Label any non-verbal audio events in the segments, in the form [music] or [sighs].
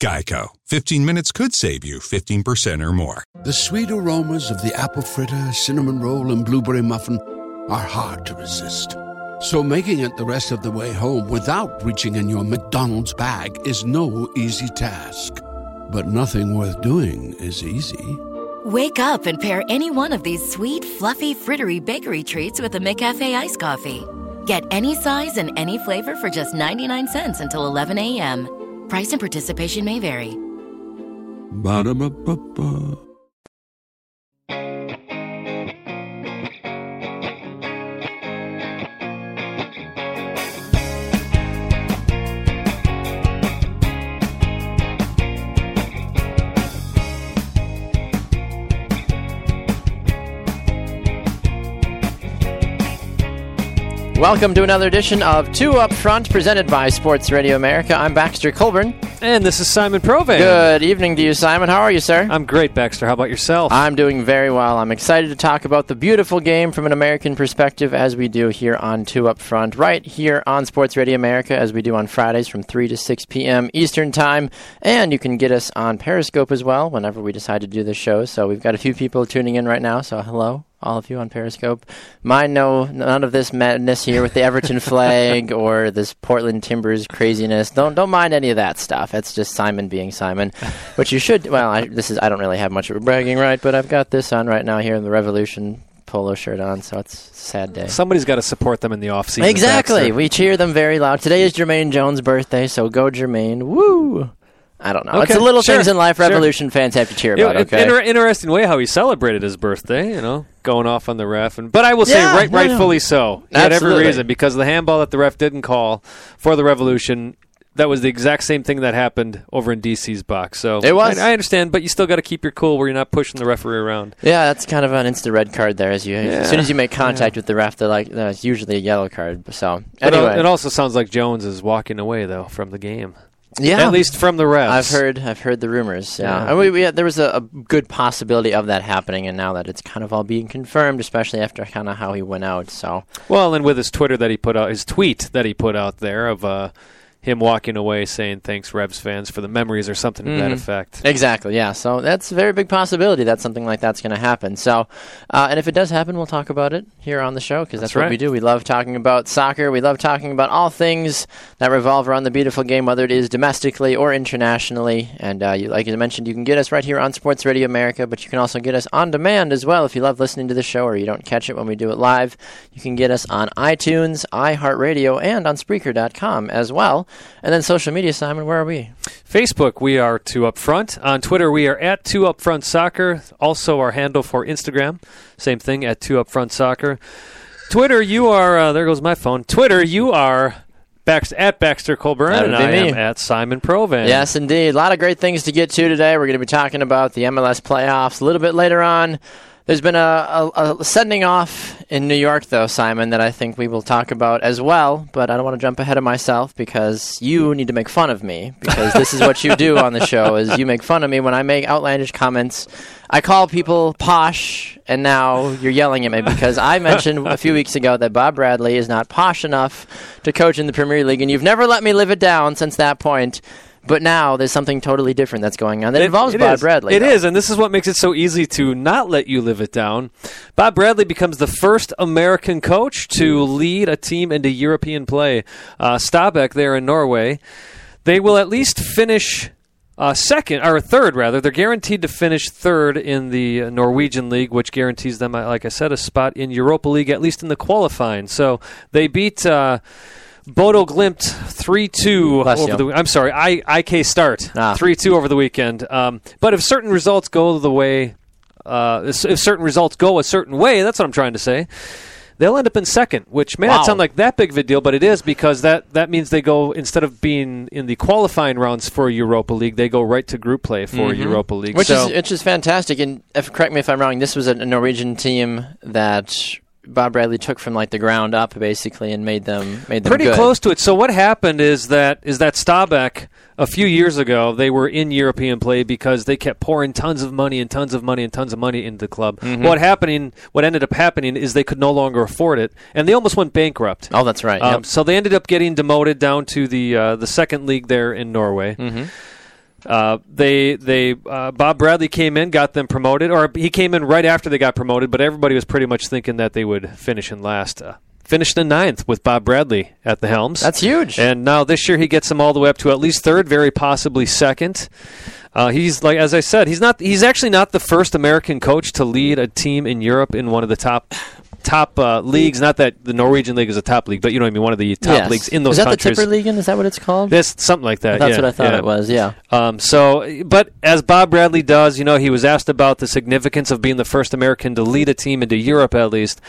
Geico. 15 minutes could save you 15% or more. The sweet aromas of the apple fritter, cinnamon roll, and blueberry muffin are hard to resist. So making it the rest of the way home without reaching in your McDonald's bag is no easy task. But nothing worth doing is easy. Wake up and pair any one of these sweet, fluffy, frittery bakery treats with a McCafe iced coffee. Get any size and any flavor for just 99 cents until 11 a.m. Price and participation may vary. Ba-da-ba-ba-ba. Welcome to another edition of Two Up Front, presented by Sports Radio America. I'm Baxter Colburn. And this is Simon Provan. Good evening to you, Simon. How are you, sir? I'm great, Baxter. How about yourself? I'm doing very well. I'm excited to talk about the beautiful game from an American perspective, as we do here on Two Up Front, right here on Sports Radio America, as we do on Fridays from 3 to 6 p.m. Eastern Time. And you can get us on Periscope as well whenever we decide to do the show. So we've got a few people tuning in right now. So hello, all of you on Periscope. Mind no none of this madness here with the Everton flag [laughs] or this Portland Timbers craziness. Don't don't mind any of that stuff. It's just Simon being Simon, which you should. Well, I, this is I don't really have much of a bragging right, but I've got this on right now here in the Revolution polo shirt on, so it's a sad day. Somebody's got to support them in the off season. Exactly. We cheer them very loud. Today is Jermaine Jones' birthday, so go Jermaine. Woo! I don't know. Okay, it's the little sure, things in life sure. Revolution fans have to cheer about, it- okay? inter- interesting way how he celebrated his birthday. You know, going off on the ref, and but I will say, Yeah, right, no, no. rightfully so. He had every reason because the handball that the ref didn't call for the Revolution. That was the exact same thing that happened over in DC's box. So It was. I, I understand, but you still got to keep your cool where you're not pushing the referee around. Yeah, that's kind of an instant red card there. As you, as soon as you make contact with the ref, they're like, no, it's usually a yellow card. So But, uh, anyway, it also sounds like Jones is walking away though from the game. Yeah, At least from the refs. I've heard, I've heard the rumors. Yeah, Yeah. And we, we, there was a, a good possibility of that happening, and now that it's kind of all being confirmed, especially after kind of how he went out. So Well, and with his Twitter that he put out, his tweet that he put out there of uh, him walking away saying thanks Revs fans for the memories or something to that Mhm. effect. Exactly, yeah. So that's a very big possibility that something like that's going to happen. So, uh, and if it does happen, we'll talk about it here on the show because that's, That's what we do. We love talking about soccer. We love talking about all things that revolve around the beautiful game, whether it is domestically or internationally. And uh, you, like I mentioned, you can get us right here on Sports Radio America, but you can also get us on demand as well if you love listening to the show or you don't catch it when we do it live. You can get us on iTunes, iHeartRadio, and on Spreaker.com as well. And then social media, Simon, where are we? Facebook, we are two up front. On Twitter, we are at two up front soccer. Also, our handle for Instagram, same thing at two up front soccer. Twitter, you are uh, there goes my phone. Twitter, you are at Baxter Colburn, and I me. am at Simon Provan. Yes, indeed. A lot of great things to get to today. We're going to be talking about the MLS playoffs a little bit later on. There's been a, a, a sending off in New York, though, Simon, that I think we will talk about as well. But I don't want to jump ahead of myself because you need to make fun of me because this is what you do on the show: is you make fun of me when I make outlandish comments. I call people posh, and now you're yelling at me because I mentioned a few weeks ago that Bob Bradley is not posh enough to coach in the Premier League, and you've never let me live it down since that point. But now there's something totally different that's going on that It- involves it Bob is. Bradley. It though. is, and this is what makes it so easy to not let you live it down. Bob Bradley becomes the first American coach to lead a team into European play. Uh, Stabæk there in Norway, they will at least finish. Uh, second or third, rather, they're guaranteed to finish third in the uh, Norwegian league, which guarantees them, uh, like I said, a spot in Europa League, at least in the qualifying. So they beat uh, Bodo Glimt three two over you. the. I'm sorry, I IK Start Ah. three two over the weekend. Um, but if certain results go the way, uh, if certain results go a certain way, that's what I'm trying to say. they'll end up in second, which may Wow. not sound like that big of a deal, but it is because that, that means they go, instead of being in the qualifying rounds for Europa League, they go right to group play for Europa League. which so, is which is fantastic. And if, correct me if I'm wrong, this was a Norwegian team that Bob Bradley took from like the ground up, basically, and made them made them pretty good. close to it. So what happened is that is that Stabæk a few years ago they were in European play because they kept pouring tons of money and tons of money and tons of money into the club. Mm-hmm. What happening? What ended up happening is they could no longer afford it, and they almost went bankrupt. Oh, that's right. Um, yep. So they ended up getting demoted down to the uh, the second league there in Norway. Mm-hmm. Uh, they they uh, Bob Bradley came in, got them promoted, or he came in right after they got promoted. But everybody was pretty much thinking that they would finish in last. Uh, finished in ninth with Bob Bradley at the helms. That's huge. And now this year he gets them all the way up to at least third, very possibly second. Uh, he's like as I said, he's not. He's actually not the first American coach to lead a team in Europe in one of the top top uh, leagues. Not that the Norwegian league is a top league, but you know what I mean. One of the top Yes. leagues in those countries. Is that countries. the Tipper League? Is that what it's called? That's something like that. That's yeah, what I thought yeah. it was. Yeah. Um, so, but as Bob Bradley does, you know, he was asked about the significance of being the first American to lead a team into Europe, at least.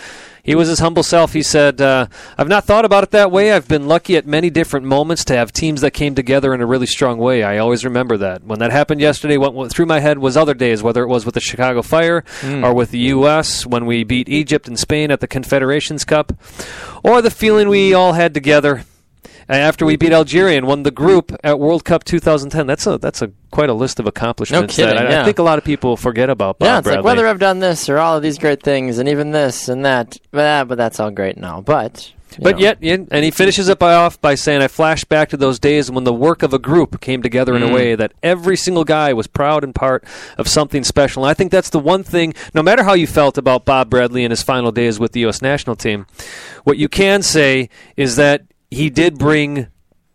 He was his humble self. He said, uh, I've not thought about it that way. I've been lucky at many different moments to have teams that came together in a really strong way. I always remember that. When that happened yesterday, what went through my head was other days, whether it was with the Chicago Fire or with the U.S. when we beat Egypt and Spain at the Confederations Cup, or the feeling we all had together after we beat Algeria and won the group at World Cup 2010. That's a that's a quite a list of accomplishments no kidding, that I, I think a lot of people forget about. Bob yeah, it's Bradley. like whether I've done this or all of these great things, and even this and that. But, ah, but that's all great now. But you But know. yet, and he finishes it by off by saying, "I flash back to those days when the work of a group came together Mm. in a way that every single guy was proud and part of something special." And I think that's the one thing. No matter how you felt about Bob Bradley in his final days with the U.S. national team, what you can say is that he did bring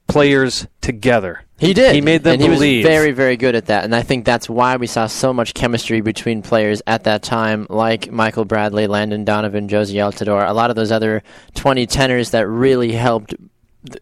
players together. He did. He made them and he believe. was very, very good at that. And I think that's why we saw so much chemistry between players at that time, like Michael Bradley, Landon Donovan, Jozy Altidore, a lot of those other 2010ers that really helped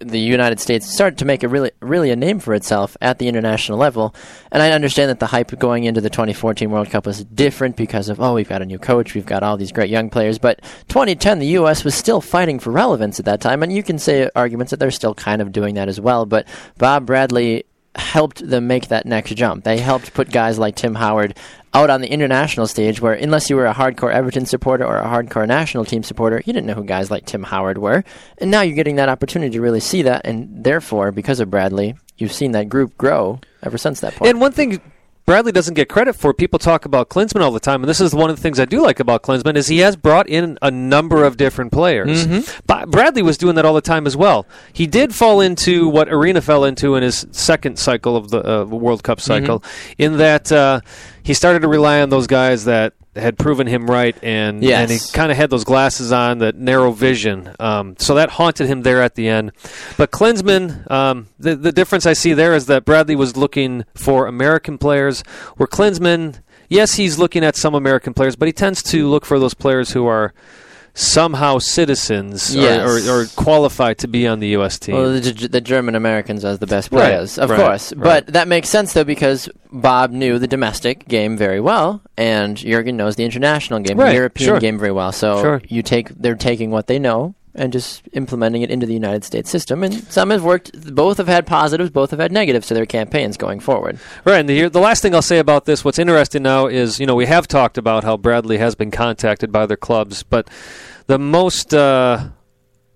the United States started to make a really, really a name for itself at the international level. And I understand that the hype going into the 2014 World Cup was different because of oh, we've got a new coach, we've got all these great young players. But 2010, the U.S. was still fighting for relevance at that time, and you can say arguments that they're still kind of doing that as well. But Bob Bradley helped them make that next jump. They helped put guys like Tim Howard out on the international stage where unless you were a hardcore Everton supporter or a hardcore national team supporter, you didn't know who guys like Tim Howard were. And now you're getting that opportunity to really see that and therefore because of Bradley, you've seen that group grow ever since that point. And one thing Bradley doesn't get credit for, people talk about Klinsmann all the time, and this is one of the things I do like about Klinsmann, is he has brought in a number of different players. But Bradley was doing that all the time as well. He did fall into what Arena fell into in his second cycle of the uh, World Cup cycle, in that uh, he started to rely on those guys that had proven him right, and Yes. and he kind of had those glasses on, that narrow vision. Um, so that haunted him there at the end. But Klinsmann, um, the the difference I see there is that Bradley was looking for American players, where Klinsmann, yes, he's looking at some American players, but he tends to look for those players who are somehow citizens or- Yes. or, or qualified to be on the U.S. team. Well, the, the German Americans as the best Right, players, of right, course. right. But that makes sense though because Bob knew the domestic game very well, and Jurgen knows the international game, Right, the European sure. game very well. So Sure. you take they're taking what they know and just implementing it into the United States system. And some have worked. Both have had positives. Both have had negatives to their campaigns going forward. Right, and the, the last thing I'll say about this, what's interesting now is, you know, we have talked about how Bradley has been contacted by other clubs, but the most uh,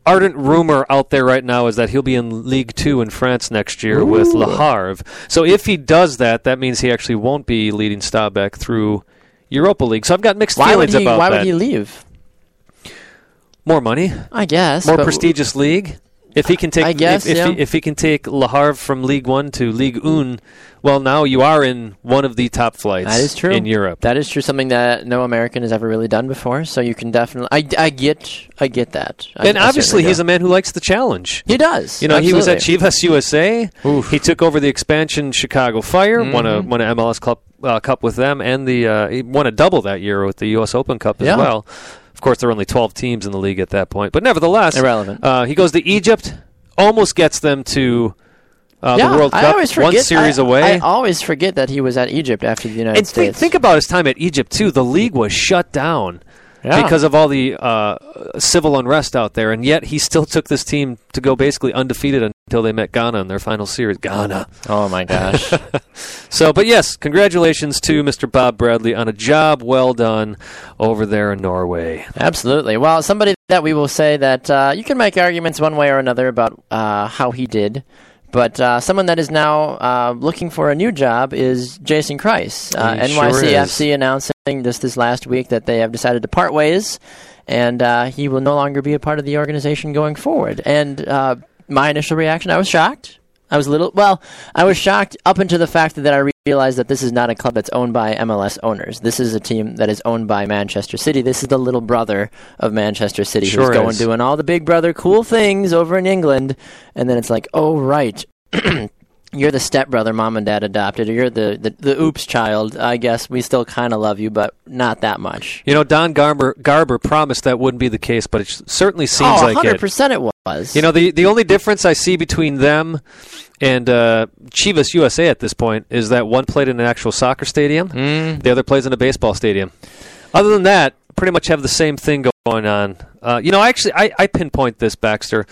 ardent rumor out there right now is that he'll be in League Two in France next year with Le Havre. So if he does that, that means he actually won't be leading Stabæk through Europa League. So I've got mixed Why feelings he? about Why that. would he leave? More money, I guess more but- prestigious league. If he can take, I guess, if, if, yeah. he, if he can take Le Havre from League One to League Un, well, now you are in one of the top flights. That is true in Europe. That is true. Something that no American has ever really done before. So you can definitely. I, I get. I get that. I, and I obviously, certainly he's a man who likes the challenge. He does. You know, he was at Chivas USA. He took over the expansion Chicago Fire, won a won a MLS Cup, uh, Cup with them, and the uh, he won a double that year with the U.S. Open Cup as Yeah. well. Of course, there were only 12 teams in the league at that point, but nevertheless, Irrelevant. Uh, he goes to Egypt, almost gets them to uh, yeah, the World I Cup, always forget, one series I, away. I always forget that he was at Egypt after the United and States. think about his time at Egypt too. The league was shut down. Yeah. because of all the uh, civil unrest out there, and yet he still took this team to go basically undefeated until they met Ghana in their final series. Ghana. Oh my gosh. [laughs] So, but yes, congratulations to Mr. Bob Bradley on a job well done over there in Norway. Absolutely. Well, somebody that we will say that uh, you can make arguments one way or another about uh, how he did, but uh, someone that is now uh, looking for a new job is Jason Kreis. Uh, He sure NYCFC announcing just this last week that they have decided to part ways, and uh, he will no longer be a part of the organization going forward. And uh, my initial reaction, I was shocked. I was a little well. I was shocked up until the fact that I realized that this is not a club that's owned by MLS owners. This is a team that is owned by Manchester City. This is the little brother of Manchester City Sure who's going is. doing all the big brother cool things over in England, and then it's like, oh right. [clears throat] You're the stepbrother mom and dad adopted, or you're the, the, the oops child. I guess we still kind of love you, but not that much. You know, Don Garber, Garber promised that wouldn't be the case, but it certainly seems oh, like it. 100% it was. You know, the the only difference I see between them and uh, Chivas USA at this point is that one played in an actual soccer stadium, Mm. the other plays in a baseball stadium. Other than that, pretty much have the same thing going on. Uh, you know, actually, I, I pinpoint this, Baxter,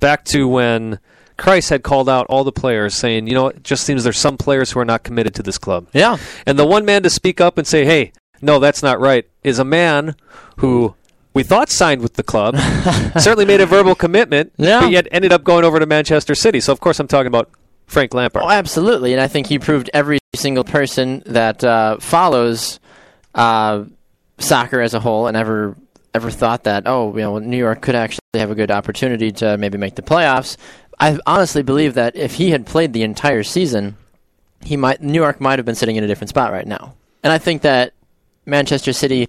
back to when Kreis had called out all the players, saying, you know, it just seems there's some players who are not committed to this club. yeah. And the one man to speak up and say, hey, no, that's not right, is a man who we thought signed with the club, [laughs] certainly made a verbal commitment, Yeah. but yet ended up going over to Manchester City. So, of course, I'm talking about Frank Lampard. Oh, absolutely, and I think he proved every single person that uh, follows uh, soccer as a whole and ever ever thought that oh, you know, New York could actually have a good opportunity to maybe make the playoffs. I honestly believe that if he had played the entire season, he might New York might have been sitting in a different spot right now. And I think that Manchester City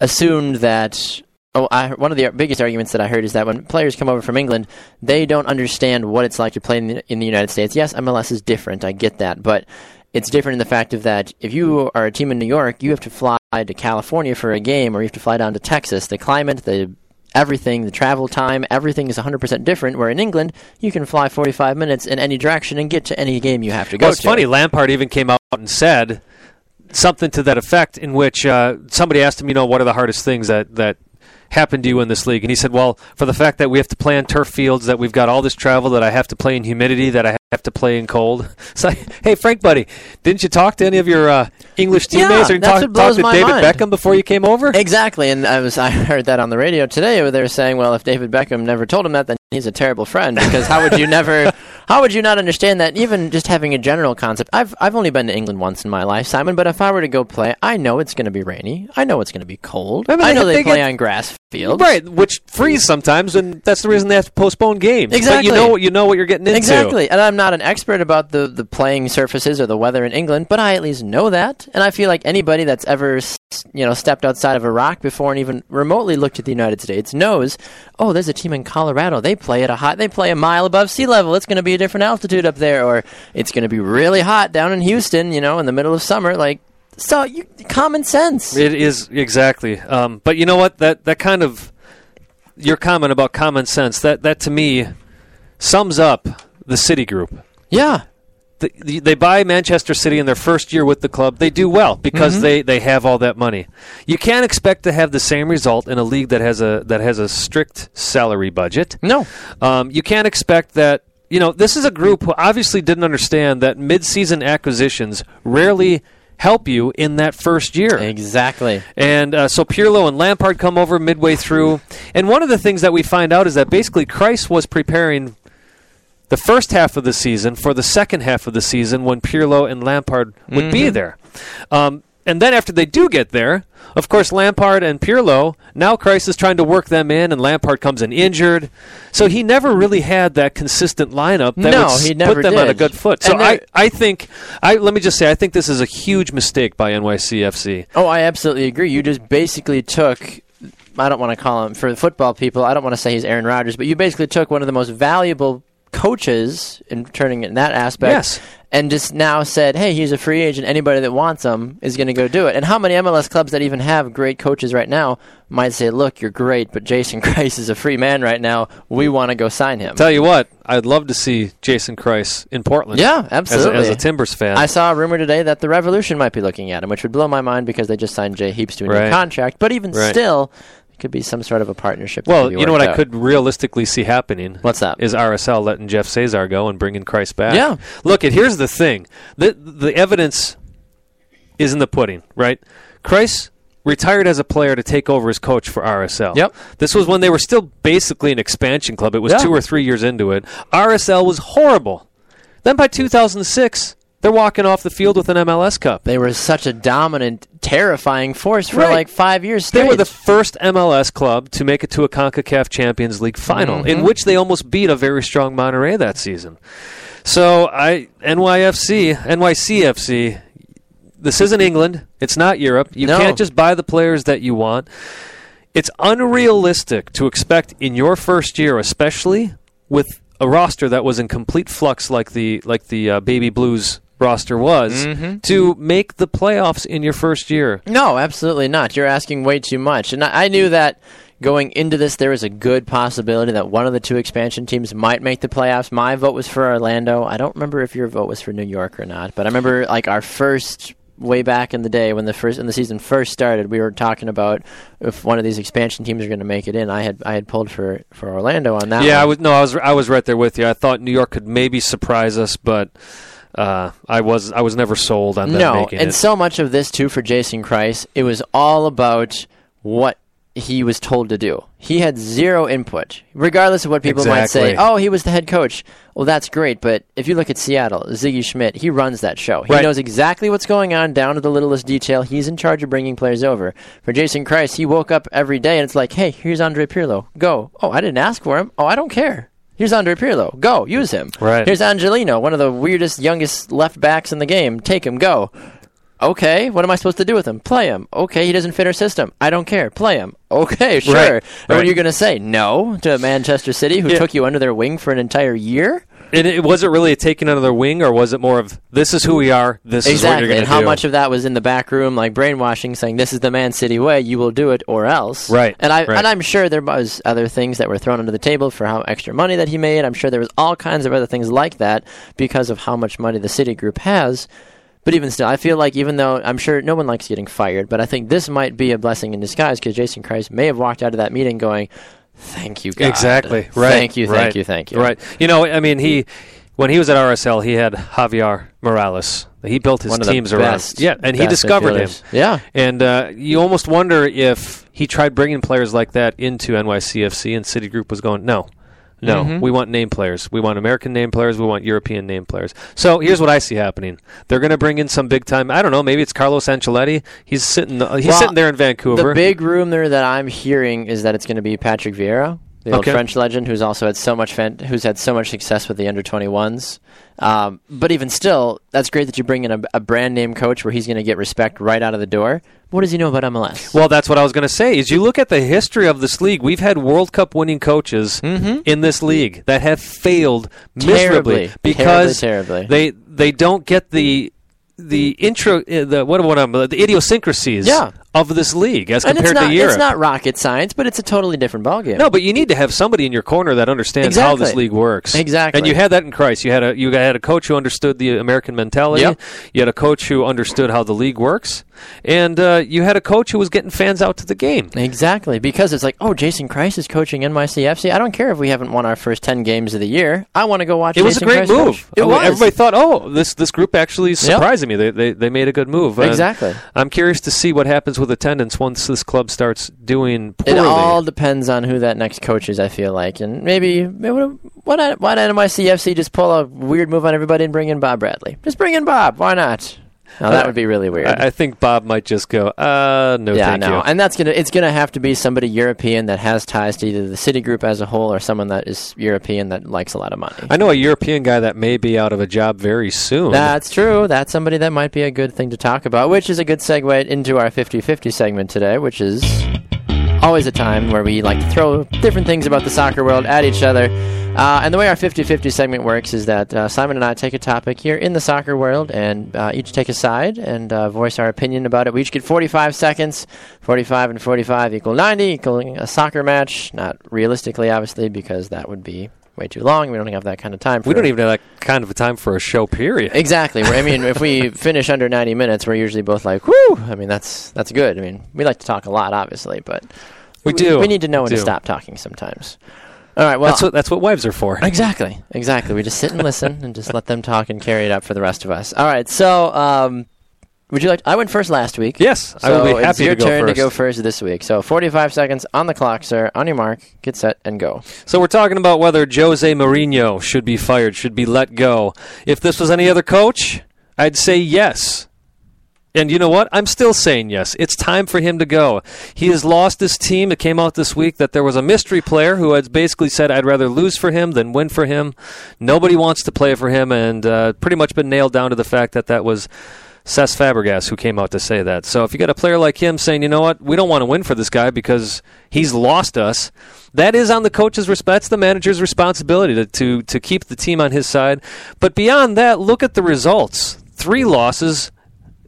assumed that. Oh, I, one of the biggest arguments that I heard is that when players come over from England, they don't understand what it's like to play in the, in the United States. Yes, MLS is different. I get that, but it's different in the fact of that if you are a team in New York, you have to fly to California for a game, or you have to fly down to Texas. The climate, the everything, the travel time, everything is 100% different. Where in England, you can fly 45 minutes in any direction and get to any game you have to go Well, it's to. funny. Lampard even came out and said something to that effect, in which uh, somebody asked him, you know, what are the hardest things that that happened to you in this league? And he said, well, for the fact that we have to play on turf fields, that we've got all this travel, that I have to play in humidity, that I have to play in cold. [laughs] It's like, hey, Frank, buddy, didn't you talk to any of your uh, English Yeah, teammates or talk, talk to David mind. Beckham before you came over? Exactly, and I was [laughs] I heard that on the radio today where they were saying, well, if David Beckham never told him that, then he's a terrible friend because how would you [laughs] never how would you not understand that even just having a general concept I've I've only been to England once in my life, Simon, but if I were to go play, I know it's going to be rainy. I know it's going to be cold. I I, know they- they, play get- on grass fields. Right, which freeze sometimes, and that's the reason they have to postpone games. But Exactly. you know what you know what you're getting into. Exactly, and I'm not an expert about the, the playing surfaces or the weather in England, but I at least know that, and I feel like anybody that's ever you know stepped outside of Iraq before and even remotely looked at the United States knows, oh, there's a team in Colorado. They play at a hot, they play a mile above sea level. It's going to be a different altitude up there, or it's going to be really hot down in Houston, you know, in the middle of summer. Like, so you, common sense. It is exactly. Um, but you know what? That that kind of your comment about common sense that that to me sums up the City Group. yeah, The, the, they buy Manchester City in their first year with the club. They do well because Mm-hmm. they, they have all that money. You can't expect to have the same result in a league that has a that has a strict salary budget. no, Um, you can't expect that. You know, this is a group who obviously didn't understand that mid-season acquisitions rarely help you in that first year. exactly. And uh, so Pirlo and Lampard come over midway through. And one of the things that we find out is that basically Kreis was preparing the first half of the season for the second half of the season when Pirlo and Lampard would be there. Um, and then after they do get there, of course, Lampard and Pirlo, now Kreis is trying to work them in, and Lampard comes in injured. So he never really had that consistent lineup that No, would he never put them on a good foot. So I, I think, I let me just say, I think this is a huge mistake by NYCFC. Oh, I absolutely agree. You just basically took. I don't want to call him for the football people. I don't want to say he's Aaron Rodgers, but you basically took one of the most valuable coaches and turning it in that aspect. Yes. And just now said, hey, he's a free agent. Anybody that wants him is going to go do it. And how many MLS clubs that even have great coaches right now might say, look, you're great, but Jason [laughs] Kreis is a free man right now. We want to go sign him. Tell you what, I'd love to see Jason Kreis in Portland. Yeah, As a, absolutely. as a Timbers fan. I saw a rumor today that the Revolution might be looking at him, which would blow my mind because they just signed Jay Heaps to a Right. new contract. But even Right. still, could be some sort of a partnership. well, you know what worked I could realistically see happening? What's that? Is RSL letting Jeff Cassar go and bringing Kreis back? Yeah. Look, and here's the thing: the the evidence is in the pudding, right? Kreis retired as a player to take over as coach for RSL. Yep. This was when they were still basically an expansion club. It was Yeah. two or three years into it. RSL was horrible. Then by 2006, they're walking off the field with an MLS Cup. They were such a dominant, terrifying force for Right. like five years They were the first MLS club to make it to a CONCACAF Champions League final, Mm-hmm. in which they almost beat a very strong Monterrey that season. So I NYFC, NYCFC, this isn't England. It's not Europe. You No. can't just buy the players that you want. It's unrealistic to expect in your first year, especially with a roster that was in complete flux like the like the uh, Baby Blues roster was, Mm-hmm. to make the playoffs in your first year. No, absolutely not. You're asking way too much. And I, I knew that going into this, there was a good possibility that one of the two expansion teams might make the playoffs. My vote was for Orlando. I don't remember if your vote was for New York or not, but I remember like our first way back in the day when the first when the season first started, we were talking about if one of these expansion teams are going to make it in. I had I had pulled for for Orlando on that. Yeah, I was no, I was I was right there with you. I thought New York could maybe surprise us, but uh, I was I was never sold on them no, and it. so much of this too for Jason Kreis, it was all about what he was told to do. He had zero input, regardless of what people might say. Oh, he was the head coach. Well, that's great, but if you look at Seattle, Sigi Schmid, he runs that show. He Right. knows exactly what's going on down to the littlest detail. He's in charge of bringing players over. For Jason Kreis, he woke up every day and it's like, hey, here's Andre Pirlo. Go. Oh, I didn't ask for him. Oh, I don't care. Here's Andre Pirlo. Go. Use him. Right. Here's Angelino, one of the weirdest, youngest left backs in the game. Take him. Go. Okay, what am I supposed to do with him? Play him. Okay, he doesn't fit our system. I don't care. Play him. Okay, sure. Right, And What are you going to say? No to Manchester City, who Yeah. took you under their wing for an entire year? And it was it really a taking under their wing, or was it more of this is who we are, this is what exactly. you're going And how do? much of that was in the back room, like brainwashing, saying this is the Man City way, you will do it or else. Right, And I right. and I'm sure there was other things that were thrown under the table for how extra money that he made. I'm sure there was all kinds of other things like that because of how much money the City Group has. But even still, I feel like even though I'm sure no one likes getting fired, but I think this might be a blessing in disguise because Jason Kreis may have walked out of that meeting going, "Thank you, God. Exactly. Right. Thank you, thank right, you, thank you." Right. You know, I mean, he when he was at RSL, he had Javier Morales. He built his One of the teams best, around. Yeah, and he discovered him. Yeah. And uh, you almost wonder if he tried bringing players like that into NYCFC, and City Group was going, no. No, Mm-hmm. we want name players. We want American name players. We want European name players. So here's what I see happening. They're going to bring in some big time. I don't know. Maybe it's Carlos Ancelotti. He's sitting. Uh, he's Well, sitting there in Vancouver. The big rumor that I'm hearing is that it's going to be Patrick Vieira, the old Okay. French legend, who's also had so much fan- who's had so much success with the under 21s. Um, but even still, that's great that you bring in a, a brand name coach where he's going to get respect right out of the door. What does he know about MLS? Well, that's what I was going to say. Is you look at the history of this league, we've had World Cup winning coaches in this league that have failed miserably Terribly. because Terribly, terribly. they they don't get the the intro uh, the what what I'm the idiosyncrasies Yeah. Of this league as and it's compared not, to Europe. it's not rocket science, but it's a totally different ballgame. No, but you need to have somebody in your corner that understands how this league works. Exactly. And you had that in Kreis. You had a you had a coach who understood the American mentality. Yep. You had a coach who understood how the league works, and uh, you had a coach who was getting fans out to the game. Exactly, because it's like, oh, Jason Kreis is coaching NYCFC. I don't care if we haven't won our first 10 games of the year. I want to go watch It was a great Kreis move. coach. It I mean, was. Everybody thought, oh, this this group actually is surprising me. They, they they made a good move. And Exactly. I'm curious to see what happens with attendance once this club starts doing It all depends on who that next coach is. I feel like, and maybe, maybe why not? Why not NYCFC just pull a weird move on everybody and bring in Bob Bradley? Just bring in Bob. Why not? Now that would be really weird. I, I think Bob might just go, uh, no, yeah, thank no, you. and that's gonna. It's gonna have to be somebody European that has ties to either the city group as a whole or someone that is European that likes a lot of money. I know a European guy that may be out of a job very soon. That's true. That's somebody that might be a good thing to talk about, which is a good segue into our 50 50 segment today, which is always a time where we like to throw different things about the soccer world at each other. Uh, and the way our 50 50 segment works is that uh, Simon and I take a topic here in the soccer world and uh, each take a side and uh, voice our opinion about it. We each get 45 seconds. 45 and 45 equal 90, equaling a soccer match. Not realistically, obviously, because that would be way too long. We don't have that kind of time. we don't even have that kind of a time for a show. Period. Exactly. I mean, if we [laughs] finish under 90 minutes, we're usually both like, "Whoo!" I mean, that's that's good. I mean, we like to talk a lot, obviously, but We do. We need to know when do. to stop talking sometimes. All right. Well, that's what that's what wives are for. exactly, exactly. We just sit and listen and just let them talk and carry it up for the rest of us. All right. So, um, would you like? I went first last week. Yes, I will be it's happy your to go turn first. to go first this week. So 45 seconds on the clock, sir. On your mark, get set, and go. So we're talking about whether Jose Mourinho should be fired, should be let go. If this was any other coach, I'd say yes. And you know what? I'm still saying yes. It's time for him to go. He has lost his team. It came out this week that there was a mystery player who had basically said, I'd rather lose for him than win for him. Nobody wants to play for him, and uh, pretty much been nailed down to the fact that that was Cesc Fabregas who came out to say that. So if you got a player like him saying, you know what, we don't want to win for this guy because he's lost us, that is on the coach's that's the manager's responsibility to, to, to keep the team on his side. But beyond that, look at the results. Three losses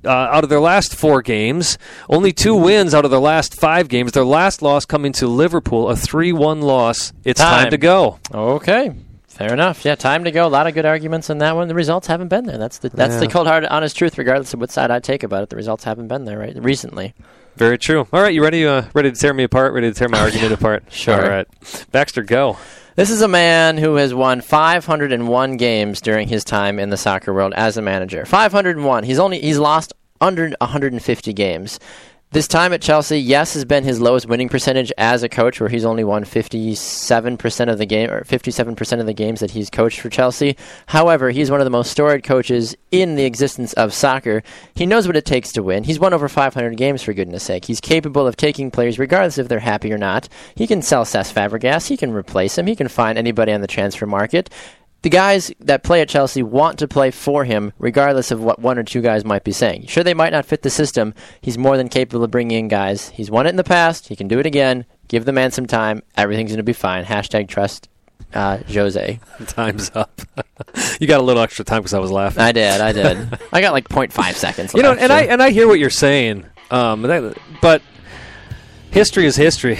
uh, out of their last four games, only two wins out of their last five games. Their last loss coming to Liverpool, a 3 1 loss. It's time. Time. to go. Okay. Fair enough. Yeah, time to go. A lot of good arguments in that one. The results haven't been there. That's the that's the cold hard honest truth. Regardless of what side I take about it, the results haven't been there right recently. Very true. All right, you ready? Uh, ready to tear me apart? Ready to tear my [laughs] argument apart? Sure. All right, Baxter, go. This is a man who has won 501 games during his time in the soccer world as a manager. 501. He's only he's lost under 150 games. This time at Chelsea, yes, has been his lowest winning percentage as a coach, where he's only won 57% of the game or 57% of the games that he's coached for Chelsea. However, he's one of the most storied coaches in the existence of soccer. He knows what it takes to win. He's won over 500 games for goodness sake. He's capable of taking players regardless if they're happy or not. He can sell Cesc Fabregas. He can replace him. He can find anybody on the transfer market. The guys that play at Chelsea want to play for him, regardless of what one or two guys might be saying. Sure, they might not fit the system. He's more than capable of bringing in guys. He's won it in the past. He can do it again. Give the man some time. Everything's going to be fine. Hashtag trust uh, Jose. [laughs] Time's up. [laughs] you got a little extra time because I was laughing. I did. I did. [laughs] I got like 0.5 seconds. you know, and so- I and I hear what you're saying. Um, that, but history is history.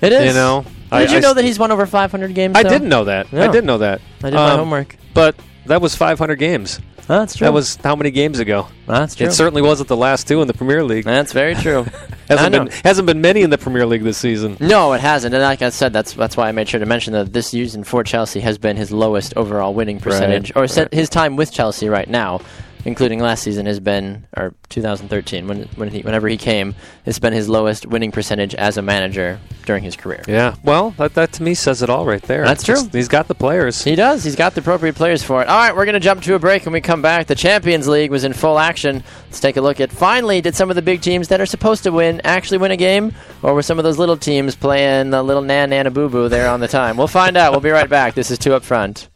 it is. You know, I, Did you I know s- that he's won over 500 games? I though? didn't know that. I didn't know that. I did my Um, homework. But that was 500 games. Oh, that's true. That was how many games ago? that's true. It certainly wasn't the last two in the Premier League. that's very [laughs] true. Hasn't been hasn't been many in the Premier League this season. No, it hasn't. And like I said, that's that's why I made sure to mention that this season for Chelsea has been his lowest overall winning percentage, or set, right. his time with Chelsea right now, including last season, has been or 2013 when when he whenever he came, it's been his lowest winning percentage as a manager during his career. Yeah. Well, that, that to me says it all right there. That's true. It's- He's got the players. He does. He's got the appropriate players for it. All right, we're going to jump to a break. When we come back, the Champions League was in full action. Let's take a look at finally, did some of the big teams that are supposed to win actually win a game? Or were some of those little teams playing the little nan nana boo boo there on the time? We'll find out. We'll be right back. This is Two Up Front.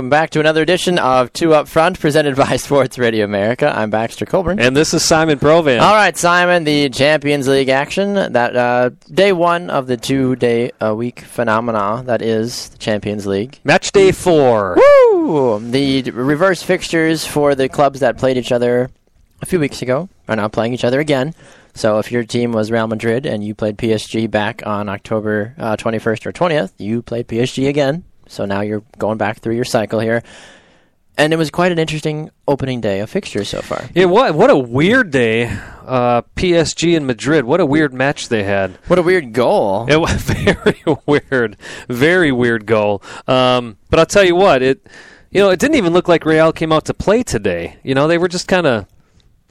Welcome back to another edition of Two Up Front, presented by [laughs] Sports Radio America. I'm Baxter Colburn. And this is Simon Provan. All right, Simon, the Champions League action, that uh, day one of the two day a week phenomena that is the Champions League. Match day four. Woo! The reverse fixtures for the clubs that played each other a few weeks ago are now playing each other again. So if your team was Real Madrid and you played PSG back on October uh, 21st or 20th, you played PSG again. So now you're going back through your cycle here. And it was quite an interesting opening day of fixtures so far. Yeah, what what a weird day. Uh, PSG and Madrid. What a weird match they had. What a weird goal. It was [laughs] very weird, very weird goal. Um, but I'll tell you what, it you know it didn't even look like Real came out to play today. You know they were just kind of.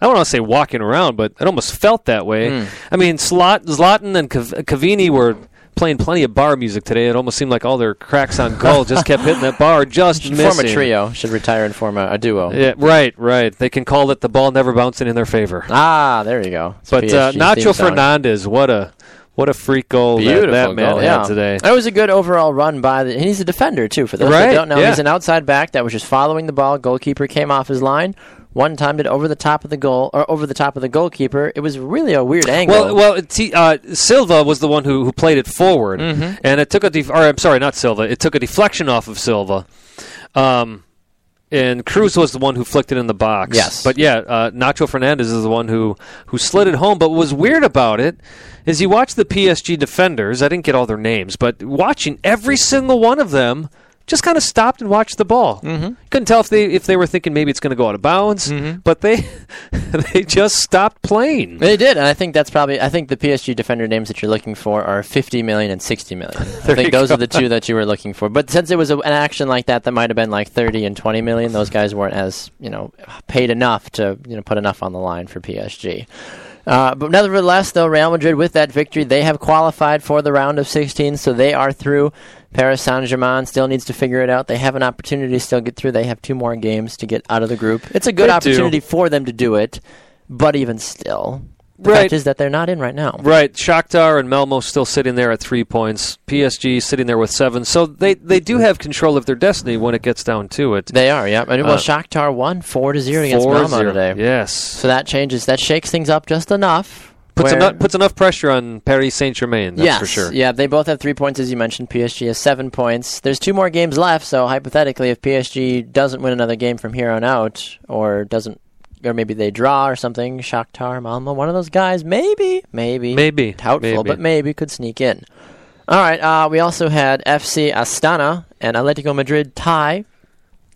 I don't want to say walking around, but it almost felt that way. I mean, Slot, Zlatan and Cav- Cavani were playing plenty of bar music today. It almost seemed like all their cracks on goal just kept hitting that bar, just Should [laughs] missing. form a trio. Should retire and form a, a duo. Yeah, right, right. They can call it the ball never bouncing in their favor. Ah, there you go. It's But uh, Nacho. Fernandez, what a what a freak goal that, that man goal, had today. That was a good overall run by the. He's a defender too. For those Right, that don't know, yeah. he's an outside back that was just following the ball. Goalkeeper came off his line. One timed it over the top of the goal or over the top of the goalkeeper. It was really a weird angle. Well, well, T, uh, Silva was the one who, who played it forward, Mm-hmm. and it took a def- or I'm sorry, not Silva. It took a deflection off of Silva, um, and Cruz was the one who flicked it in the box. Yes. but yeah, uh, Nacho Fernandez is the one who who slid it home. But what was weird about it is you watch the PSG defenders. I didn't get all their names, but watching every single one of them. Just kind of stopped and watched the ball. Mm-hmm. Couldn't tell if they if they were thinking maybe it's going to go out of bounds, Mm-hmm. but they [laughs] they just stopped playing. They did, and I think that's probably. I think the PSG defender names that you're looking for are 50 million and 60 million. [laughs] I think those go. are the two that you were looking for. But since it was a, an action like that, that might have been like 30 and 20 million. Those guys weren't as you know paid enough to you know put enough on the line for PSG. Uh, but nevertheless, though, Real Madrid with that victory, they have qualified for the round of 16, so they are through. Paris Saint Germain still needs to figure it out. They have an opportunity to still get through. They have two more games to get out of the group. It's a good They do. opportunity for them to do it, but even still, the Right. fact is that they're not in right now. Right, Shakhtar and Malmo still sitting there at three points. PSG sitting there with seven. So they, they do have control of their destiny when it gets down to it. They are, yeah. And well, Uh, Shakhtar won four to zero against Malmo 4-0. today. Yes, So that changes, that shakes things up just enough. puts where- enough puts enough pressure on Paris Saint Germain. That's yes, for sure. Yeah, they both have three points, as you mentioned. PSG has seven points. There's two more games left, so hypothetically, if PSG doesn't win another game from here on out, or doesn't, or maybe they draw or something, Shakhtar, Malmo, one of those guys, maybe, maybe, Maybe, doubtful, maybe. but maybe could sneak in. All right, uh, we also had FC Astana and Atletico Madrid tie.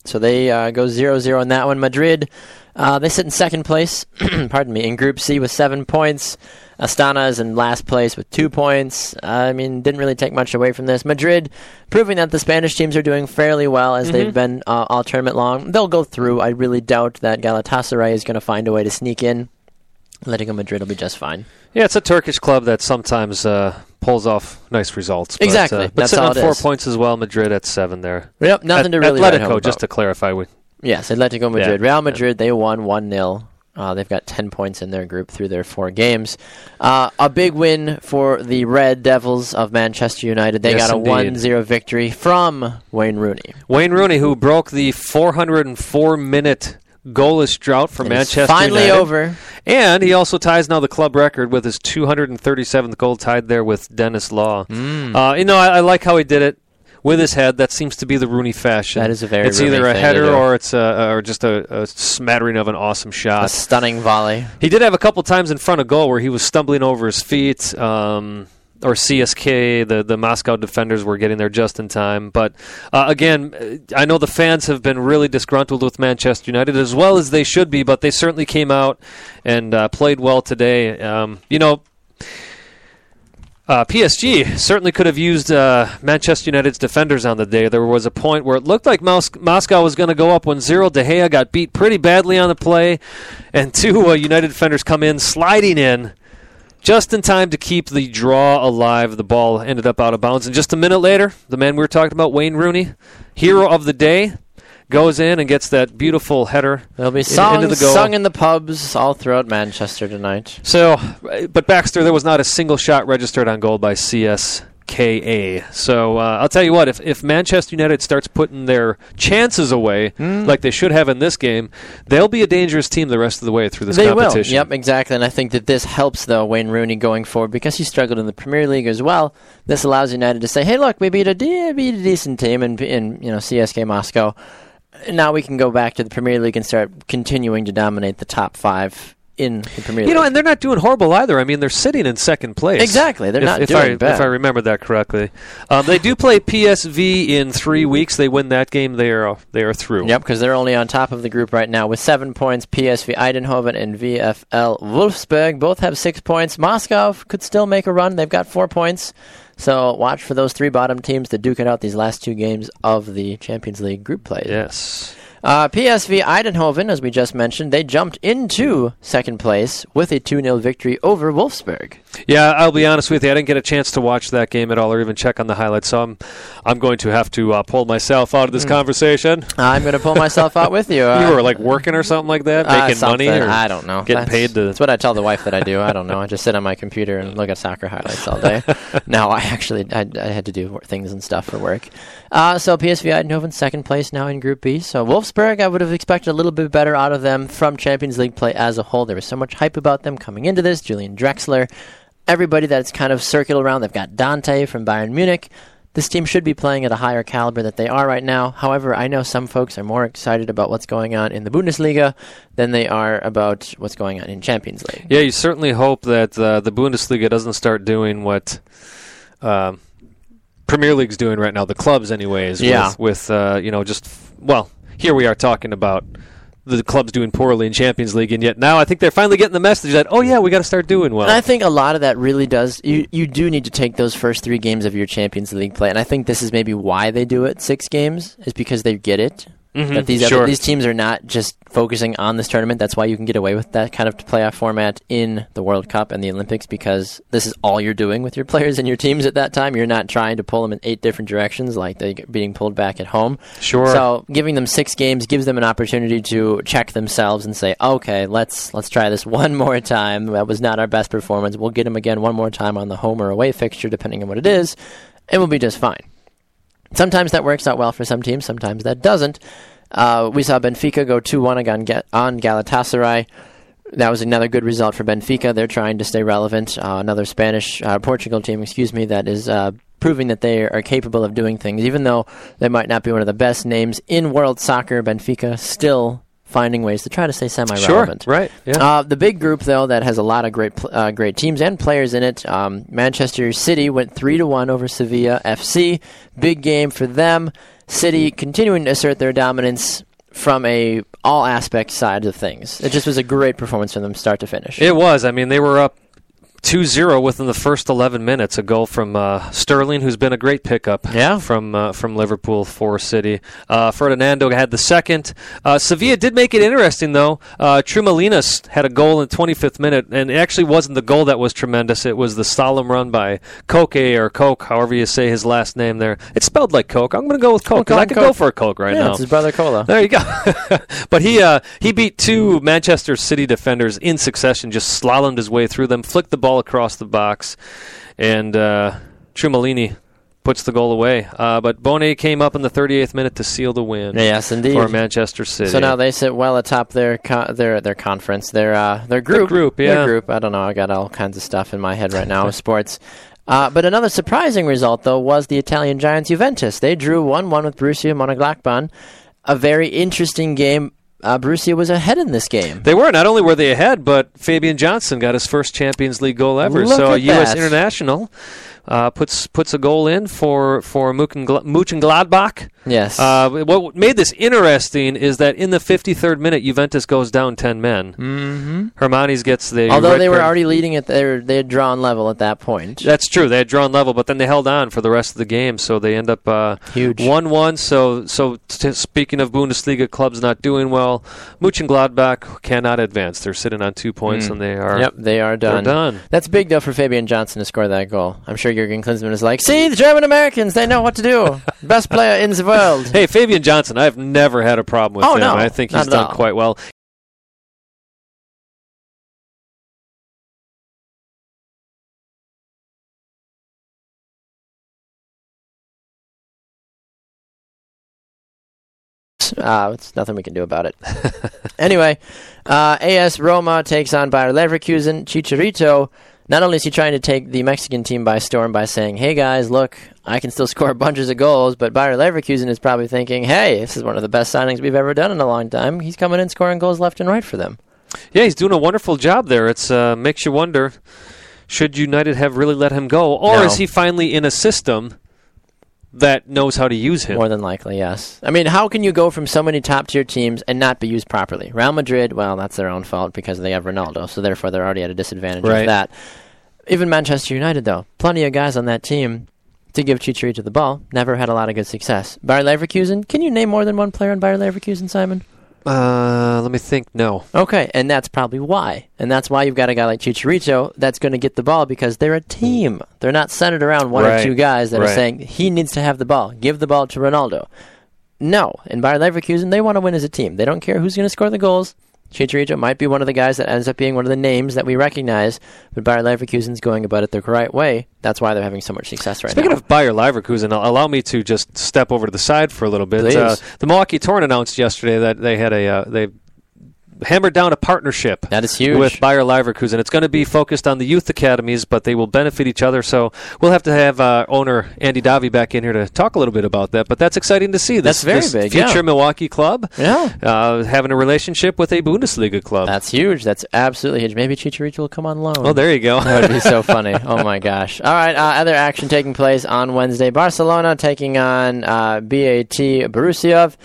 So they uh, go 0 0 in that one. Madrid, uh, they sit in second place, [clears throat] pardon me, in Group C with seven points. Astana is in last place with two points. I mean, didn't really take much away from this. Madrid proving that the Spanish teams are doing fairly well as they've been uh, all tournament long. They'll go through. I really doubt that Galatasaray is going to find a way to sneak in. Atletico Madrid will be just fine. Yeah, it's a Turkish club that sometimes uh, pulls off nice results. But, Exactly. Uh, but That's sitting on four is. points as well. Madrid at seven there. Yep, nothing At- to really Atletico, just to clarify. We, Yes, Atletico Madrid. Yeah, Real Madrid, they won 1 0. Uh, they've got 10 points in their group through their four games. Uh, a big win for the Red Devils of Manchester United. They Yes, got a indeed. 1 0 victory from Wayne Rooney. Wayne Rooney, who broke the 404 minute goalless drought for It Manchester finally United. over. And he also ties now the club record with his 237th goal, tied there with Denis Law. Hmm. Uh, you know, I, I like how he did it with his head. That seems to be the Rooney fashion. That is a very It's either a header or it's a, or just a, a smattering of an awesome shot. A stunning volley. He did have a couple times in front of goal where he was stumbling over his feet. Um, or CSK, the, the Moscow defenders were getting there just in time. But uh, again, uh, I know the fans have been really disgruntled with Manchester United, as well as they should be, but they certainly came out and uh, played well today. Um, you know, uh, PSG certainly could have used uh, Manchester United's defenders on the day. There was a point where it looked like Mos- Moscow was going to go up 1 0. De Gea got beat pretty badly on the play, and [laughs] two uh, United defenders come in, sliding in just in time to keep the draw alive. The ball ended up out of bounds. And just a minute later, the man we were talking about, Wayne Rooney, hero of the day, goes in and gets that beautiful header. There'll be into the goal. sung in the pubs all throughout Manchester tonight. So, but Baxter, there was not a single shot registered on goal by CS KA. So uh, I'll tell you what, if, if Manchester United starts putting their chances away Hmm. like they should have in this game, they'll be a dangerous team the rest of the way through this they competition. will. Yep, exactly. And I think that this helps though Wayne Rooney going forward because he struggled in the Premier League as well. This allows United to say, "Hey, look, we beat a, de- beat a decent team in, in you know CSK Moscow. Now we can go back to the Premier League and start continuing to dominate the top five in the Premier League." You know, and they're not doing horrible either. I mean, they're sitting in second place. Exactly. They're if, not if doing I, bad. If I remember that correctly, um, they do play PSV in three weeks. They win that game, they are they are through. Yep, because they're only on top of the group right now with seven points. PSV Eindhoven and VFL Wolfsburg both have six points. Moscow could still make a run. They've got four points. So watch for those three bottom teams to duke it out these last two games of the Champions League group play. Yes. Uh, PSV Eindhoven, as we just mentioned, they jumped into second place with a 2 0 victory over Wolfsburg. Yeah, I'll be honest with you. I didn't get a chance to watch that game at all, or even check on the highlights. So I'm, I'm going to have to uh, pull myself out of this conversation. I'm going to pull myself out with you. [laughs] Uh, you were like working or something like that, uh, making money. Or I don't know. Getting That's- paid to. That's what I tell the wife that I do. I don't know. I just sit on my computer and look at soccer highlights all day. [laughs] no, I actually I, I had to do things and stuff for work. Uh, so PSV Eindhoven second place now in Group B. So Wolfsburg, I would have expected a little bit better out of them from Champions League play as a whole. There was so much hype about them coming into this. Julian Draxler, everybody that's kind of circled around. They've got Dante from Bayern Munich. This team should be playing at a higher caliber that they are right now. However, I know some folks are more excited about what's going on in the Bundesliga than they are about what's going on in Champions League. Yeah, you certainly hope that uh, the Bundesliga doesn't start doing what um Premier League's doing right now. The clubs, anyways. Yeah. With, with uh, you know, just well, here we are talking about the clubs doing poorly in Champions League, and yet now I think they're finally getting the message that oh yeah, we got to start doing well. And I think a lot of that really does. You you do need to take those first three games of your Champions League play, and I think this is maybe why they do it six games is because they get it. Mhm, That these sure. other, these teams are not just focusing on this tournament. That's why you can get away with that kind of playoff format in the World Cup and the Olympics because this is all you're doing with your [laughs] players and your teams at that time. You're not trying to pull them in eight different directions like they're being pulled back at home. Sure. So giving them six games gives them an opportunity to check themselves and say, okay, let's let's try this [laughs] one more time. That was not our best performance. We'll get them again one more time on the home or away fixture, depending on what it is, and we'll be just fine. Sometimes that works out well for some teams. Sometimes that doesn't. Uh, we saw Benfica go two one on Ga- on Galatasaray. That was another good result for Benfica. They're trying to stay relevant. Uh, another Spanish, uh, Portugal team, excuse me, that is uh, proving that they are capable of doing things. Even though they might not be one of the best names in world soccer, Benfica still finding ways to try to stay semi-relevant. Right. Yeah. Uh, the big group, though, that has a lot of great, pl- uh, great teams and players in it. Um, Manchester City went three to one over Sevilla FC. Big game for them. City continuing to assert their dominance from a all aspect side of things. It just was a great performance from them, start to finish. It was. I mean, they were up 2-0 within the first 11 minutes. A goal from uh, Sterling, who's been a great pickup Yeah. from uh, from Liverpool for City. Uh, Fernandinho had the second. Uh, Sevilla did make it interesting, though. Uh, Trémoulinas had a goal in the 25th minute, and it actually wasn't the goal that was tremendous. It was the solemn run by Coke or Coke, however you say his last name there. It's spelled like Coke. I'm going to go with Coke, 'cause I could Coke. go for a Coke right yeah, now. it's his brother Cola. There you go. [laughs] but he uh, he beat two Manchester City defenders in succession, just slalomed his way through them, flicked the ball across the box, and uh, Trumalini puts the goal away. Uh, but Bony came up in the 38th minute to seal the win Yes, indeed. for Manchester City. So now they sit well atop their co- their their conference, their uh, their group. group, Their yeah. group. I don't know. I got all kinds of stuff in my head right now with [laughs] sports. Uh, but another surprising result, though, was the Italian giants Juventus. They drew one-one with Borussia Mönchengladbach. A very interesting game. Uh, Borussia was ahead in this game. They were not only were they ahead, but Fabian Johnson got his first Champions League goal ever. Look so a U.S. that. international uh, puts puts a goal in for for Mönchengladbach. Yes. Uh, what made this interesting is that in the 53rd minute, Juventus goes down 10 men. Mm-hmm. Hernanes gets the. Although they were card. already leading it, they were, they had drawn level at that point. That's true. They had drawn level, but then they held on for the rest of the game, so they end up uh, Huge. one-one. So, so t- speaking of Bundesliga clubs not doing well, Mönchengladbach cannot advance. They're sitting on two points, and they are. Mm. Yep, they are done. done. That's big though for Fabian Johnson to score that goal. I'm sure Jurgen Klinsmann is like, see, the German Americans, they know what to do. [laughs] Best player in the world. hey, Fabian Johnson, I've never had a problem with oh, him. No, I think he's done all. quite well. Uh, it's nothing we can do about it. [laughs] anyway, uh, AS Roma takes on Bayer Leverkusen. Chicharito not only is he trying to take the Mexican team by storm by saying, "Hey guys, look, I can still [laughs] score bunches of goals," but Bayer Leverkusen is probably thinking, "Hey, this is one of the best signings we've ever done in a long time. He's coming in scoring goals left and right for them." Yeah, he's doing a wonderful job there. It's uh, makes you wonder: should United have really let him go, or No. is he finally in a system that knows how to use him? More than likely, yes. I mean, how can you go from so many top tier teams and not be used properly? Real Madrid, well, that's their own fault because they have Ronaldo, so therefore they're already at a disadvantage Right. of that. Even Manchester United, though, plenty of guys on that team to give Chicharito the ball, never had a lot of good success. Bayer Leverkusen, can you name more than one player on Bayer Leverkusen, Simon? Uh, let me think. No. Okay, and that's probably why. And that's why you've got a guy like Chicharito that's going to get the ball because they're a team. They're not centered around one Right, or two guys that are saying he needs to have the ball. Give the ball to Ronaldo. No, in Bayer Leverkusen, they want to win as a team. They don't care who's going to score the goals. Chicharito might be one of the guys that ends up being one of the names that we recognize, but Bayer Leverkusen's going about it the right way. That's why they're having so much success right Speaking now. of Bayer Leverkusen, al- allow me to just step over to the side for a little bit. Uh, the Milwaukee Torn announced yesterday that they had a uh, they hammered down a partnership that is huge. with Bayer Leverkusen. It's going to be focused on the youth academies, but they will benefit each other. So we'll have to have uh, owner Andy Davi back in here to talk a little bit about that. But that's exciting to see. This, That's very this big, Future yeah. Milwaukee club yeah. uh, having a relationship with a Bundesliga club. That's huge. That's absolutely huge. Maybe Chicharito will come on loan. oh, there you go. That would be so [laughs] funny. Oh my gosh. All right. Uh, other action taking place on Wednesday. Barcelona taking on uh, BATE Borisov.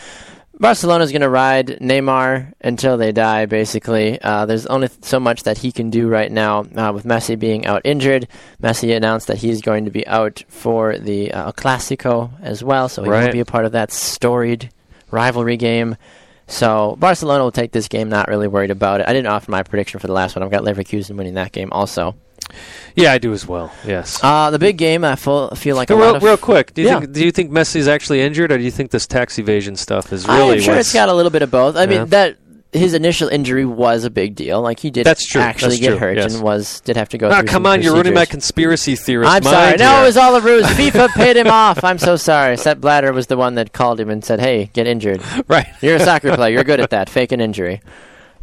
Barcelona's going to ride Neymar until they die, basically. Uh, there's only so much that he can do right now uh, with Messi being out injured. Messi announced that he's going to be out for the uh, Clasico as well, so he Right. won't be a part of that storied rivalry game. So Barcelona will take this game, not really worried about it. I didn't offer my prediction for the last one. I've got Leverkusen winning that game also. Yeah, I do as well. Yes. Uh, the big game, I feel, feel like real, real quick, do you Yeah. think do you think Messi's actually injured, or do you think this tax evasion stuff is I'm sure it's got a little bit of both. I Yeah. mean that his initial injury was a big deal. Like he did That's true. actually That's get true. hurt Yes. and was did have to go. Through come on, you're ruining my conspiracy theorist. I'm sorry. No, it was all a ruse. [laughs] FIFA paid him off. I'm so sorry. Sepp Blatter was the one that called him and said, "Hey, get injured. [laughs] right. You're a soccer [laughs] player. You're good at that. Fake an injury."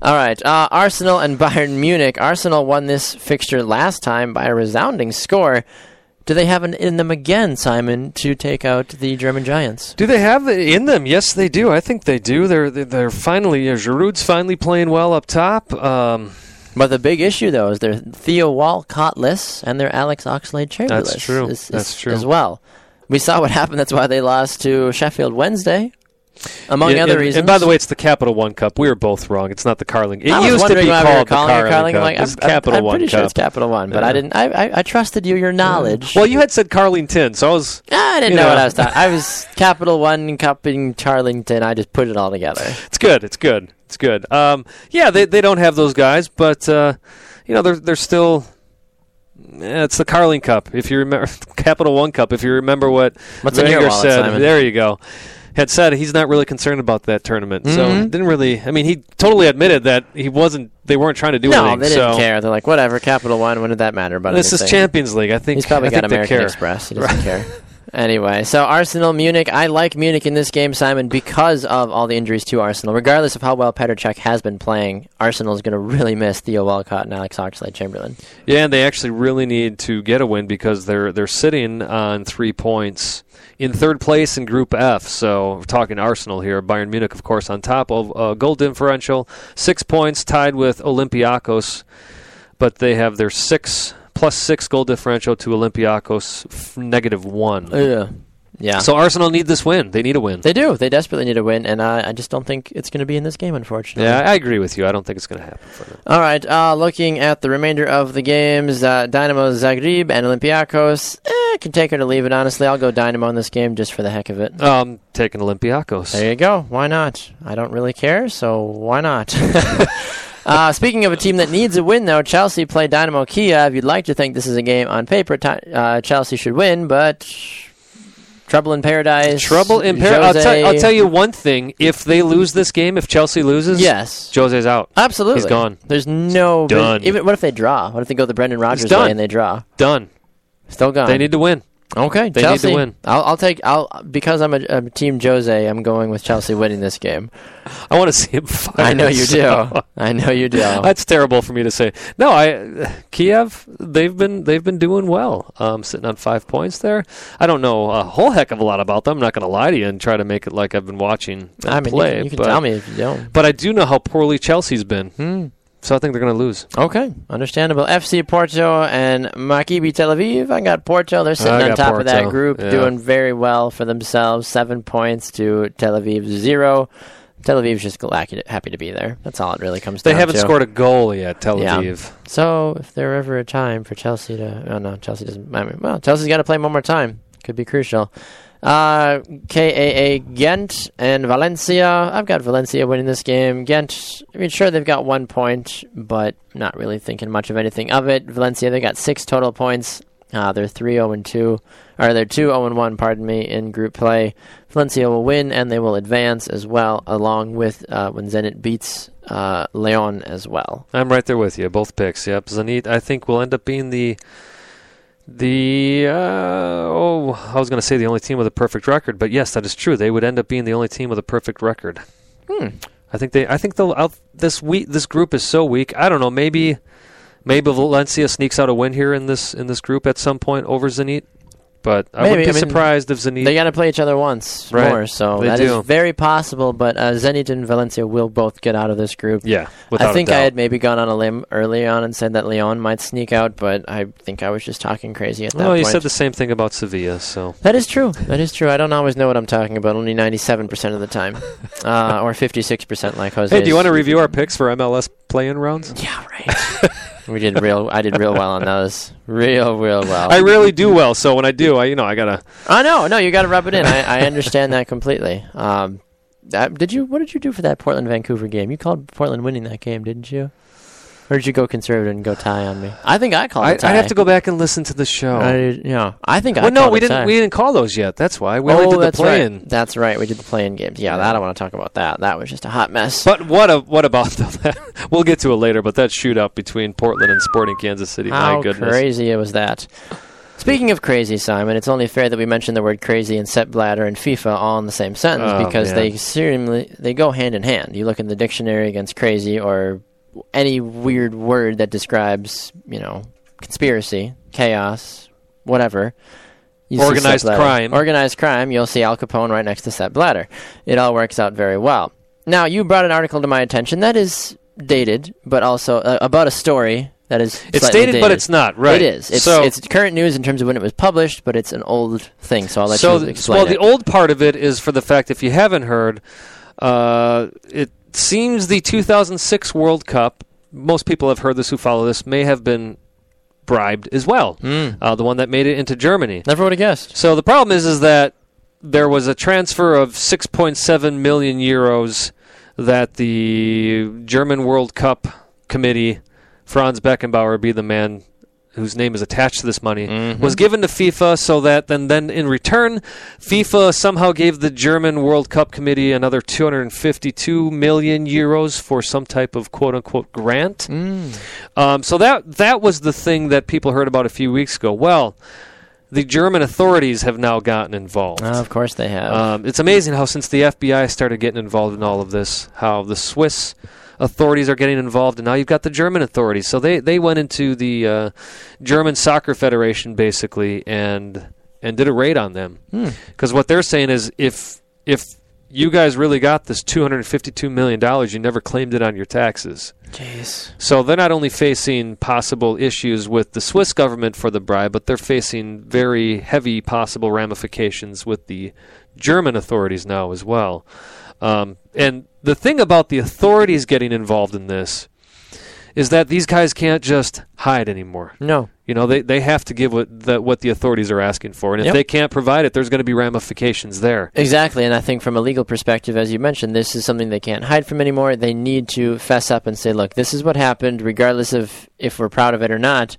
All right. Uh, Arsenal and [laughs] Bayern Munich. Arsenal won this fixture last time by a resounding score. Do they have it in them again, Simon, to take out the German Giants? Do they have it in them? Yes, they do. I think they do. They're they're, finally uh, Giroud's finally playing well up top. Um, But the big issue, though, is they're Theo Walcott-less and they're Alex Oxlade-Chamberlain. That's true. That's true. As well. We saw what happened. That's why they lost to Sheffield Wednesday, among and- other and, reasons. And by the way, it's the Capital One Cup. We were both wrong. It's not the Carling. It I used to be we called the Carling, Carling. Cup. I'm like, it's I'm, Capital I'm One pretty sure it's Capital One, but Yeah. I didn't. I, I, I trusted you, your knowledge. Well, you had said Carlington, so I was. I didn't you know, know. what I was talking. I was Capital One Cup in Charlington. I just put it all together. It's good. It's good. It's good. Um, yeah, they they don't have those guys, but uh, you know they're they're still. eh, It's the Carling Cup. If you remember, [laughs] Capital One Cup. If you remember what What's Wenger wallet, said, Simon? there you go. Had said he's not really concerned about that tournament, so Mhm. didn't really. I mean, he totally admitted that he wasn't. They weren't trying to do No, anything. they didn't so care. They're like, whatever, Capital One. When did that matter about this is? Champions League. I think He's probably I got American. Express. He doesn't care. [laughs] Anyway, so Arsenal Munich. I like Munich in this game, Simon, because of all the injuries to Arsenal. Regardless of how well Petr Cech has been playing, Arsenal is going to really miss Theo Walcott and Alex Oxlade-Chamberlain. Yeah, and they actually really need to get a win because they're they're sitting on three points in third place in Group F. So we're talking Arsenal here. Bayern Munich, of course, on top of uh, goal differential, six points, tied with Olympiacos, but they have their six plus six goal differential to Olympiacos f- negative one. Yeah, yeah. So Arsenal need this win. They need a win. they do. They desperately need a win, and uh, I just don't think it's going to be in this game, unfortunately. yeah, I agree with you. I don't think it's going to happen for them. All right. Uh, looking at the remainder of the games, uh, Dynamo Zagreb and Olympiacos. Eh, can take it or leave it. Honestly, I'll go Dynamo in this game just for the heck of it. Um, taking Olympiacos. There you go. Why not? I don't really care, so why not? [laughs] [laughs] uh, speaking of a team that needs a win, though, Chelsea play Dynamo Kiev. You'd like to think this is a game on paper. Uh, Chelsea should win, but trouble in paradise. Trouble in paradise. I'll, tell- I'll tell you one thing. If they lose this game, if Chelsea loses, Yes. Jose's out. Absolutely. He's gone. There's no. Done. Even what if they draw? What if they go the Brendan Rodgers way and they draw? Done. Still gone. They need to win. Okay, They need to Chelsea. win. I'll, I'll take. I'll because I'm a, a team Jose. I'm going with Chelsea winning this game. [laughs] I want to see him. I know you do. [laughs] I know you do. That's terrible for me to say. No, I Kiev. They've been they've been doing well. Um, sitting on five points there. I don't know a whole heck of a lot about them. I'm not going to lie to you and try to make it like I've been watching them I mean, play. you can, you can but, tell me if you don't. But I do know how poorly Chelsea's been. Hmm. So I think they're going to lose. Okay, understandable. FC Porto and Maccabi Tel Aviv. I got Porto. They're sitting I on top of that group, yeah. doing very well for themselves. Seven points to Tel Aviv zero. Tel Aviv's just happy to be there. That's all it really comes They down to. They haven't scored a goal yet. Tel Yeah. Aviv. So if there ever a time for Chelsea to, oh no, Chelsea doesn't. I mean, well, Chelsea's got to play one more time. Could be crucial. Uh, KAA Ghent and Valencia. I've got Valencia winning this game. Ghent. I mean, sure they've got one point, but not really thinking much of anything of it. Valencia they got six total points. Uh, they're three zero and two, or they're two zero and one. Pardon me in group play. Valencia will win and they will advance as well, along with uh, when Zenit beats uh, Lyon as well. I'm right there with you. Both picks. Yep. Zenit. I think will end up being the the uh, oh I was going to say the only team with a perfect record, but yes, that is true. They would end up being the only team with a perfect record. Hmm. I think they. I think they'll. Out, this week, this group is so weak. I don't know. Maybe, maybe Valencia sneaks out a win here in this in this group at some point over Zenit. But I Maybe, would be I mean, surprised if Zenit. They got to play each other once Right. more, so They that is do. very possible. But uh, Zenit and Valencia will both get out of this group. yeah, without I think a doubt. I had maybe gone on a limb early on and said that Lyon might sneak out, but I think I was just talking crazy at that Well, point. you said the same thing about Sevilla, so That is true. That is true. I don't always know what I'm talking about. Only 97% of the time, [laughs] uh, or 56% like Jose. hey, do you want to review our picks for MLS play-in rounds? Yeah, right. [laughs] we did real. I did real well on those. Real, real well. I really do well, so when I do, I you know I gotta. I know. no, you got to rub it in. I, I understand that completely. Um, that, did you? What did you do for that Portland Vancouver game? You called Portland winning that game, didn't you? Or did you go conservative and go tie on me? I think I called I, a tie. I'd have to go back and listen to the show. I, yeah, I think I. well, no, called we a didn't. tie. We didn't call those yet. That's why we oh, only did the that's play-in. right. That's right. We did the play-in games. Yeah, that I don't want to talk about that. That was just a hot mess. But what a, what about [laughs] the, we'll get to it later. But that shootout between Portland and Sporting Kansas City, How my goodness, crazy it was that. Speaking of crazy, Simon, it's only fair that we mention the word crazy and Sepp Blatter and FIFA all in the same sentence Oh, because man. they seemingly they go hand in hand. You look in the dictionary against crazy or any weird word that describes, you know, conspiracy, chaos, whatever. Organized crime. Organized crime. You'll see Al Capone right next to Sepp Blatter. It all works out very well. Now, you brought an article to my attention that is dated, but also uh, about a story that is it's slightly dated, but it's not right. It is. It's, so, it's current news in terms of when it was published, but it's an old thing. So I'll let so you explain well, it. the old part of it is for the fact if you haven't heard, uh, it seems the 2006 World Cup. Most people have heard this who follow this may have been bribed as well. Mm. Uh, the one that made it into Germany. Never would have guessed. So the problem is, is that there was a transfer of 6.7 million euros that the German World Cup committee, Franz Beckenbauer, be the man whose name is attached to this money, Mhm. was given to FIFA so that then, then in return, FIFA somehow gave the German World Cup committee another 252 million euros for some type of quote unquote grant. Mm. Um, so that that was the thing that people heard about a few weeks ago. Well, the German authorities have now gotten involved. Uh, of course they have. Um, it's amazing how since the FBI started getting involved in all of this, how the Swiss authorities are getting involved, and now you've got the German authorities. So they, they went into the uh, German Soccer Federation basically and and did a raid on them Hmm. because what they're saying is if if you guys really got this two hundred fifty two million dollars, you never claimed it on your taxes. Jeez. So they're not only facing possible issues with the Swiss government for the bribe, but they're facing very heavy possible ramifications with the German authorities now as well. Um, and the thing about the authorities getting involved in this is that these guys can't just hide anymore. No. You know, they, they have to give what the, what the authorities are asking for. And if Yep. they can't provide it, there's going to be ramifications there. Exactly, and I think from a legal perspective, as you mentioned, this is something they can't hide from anymore. They need to fess up and say, "Look, this is what happened, regardless of if we're proud of it or not."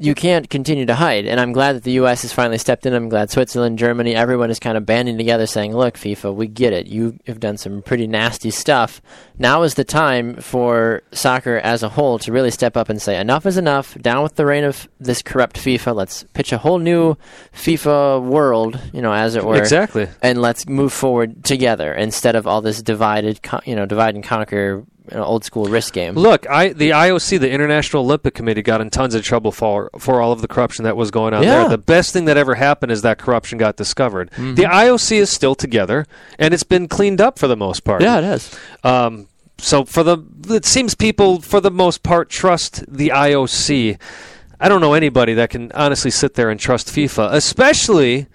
You can't continue to hide. And I'm glad that the U.S. has finally stepped in. I'm glad Switzerland, Germany, everyone is kind of banding together saying, look, FIFA, we get it. You have done some pretty nasty stuff. Now is the time for soccer as a whole to really step up and say, enough is enough. Down with the reign of this corrupt FIFA. Let's pitch a whole new FIFA world, you know, as it were. Exactly. And let's move forward together instead of all this divided, you know, divide and conquer know, old school risk game. Look, I the IOC, the International Olympic Committee, got in tons of trouble for for all of the corruption that was going on Yeah. there. The best thing that ever happened is that corruption got discovered. Mm-hmm. The IOC is still together, and it's been cleaned up for the most part. Yeah, it is. Um, so for the it seems people for the most part trust the IOC. I don't know anybody that can honestly sit there and trust FIFA, especially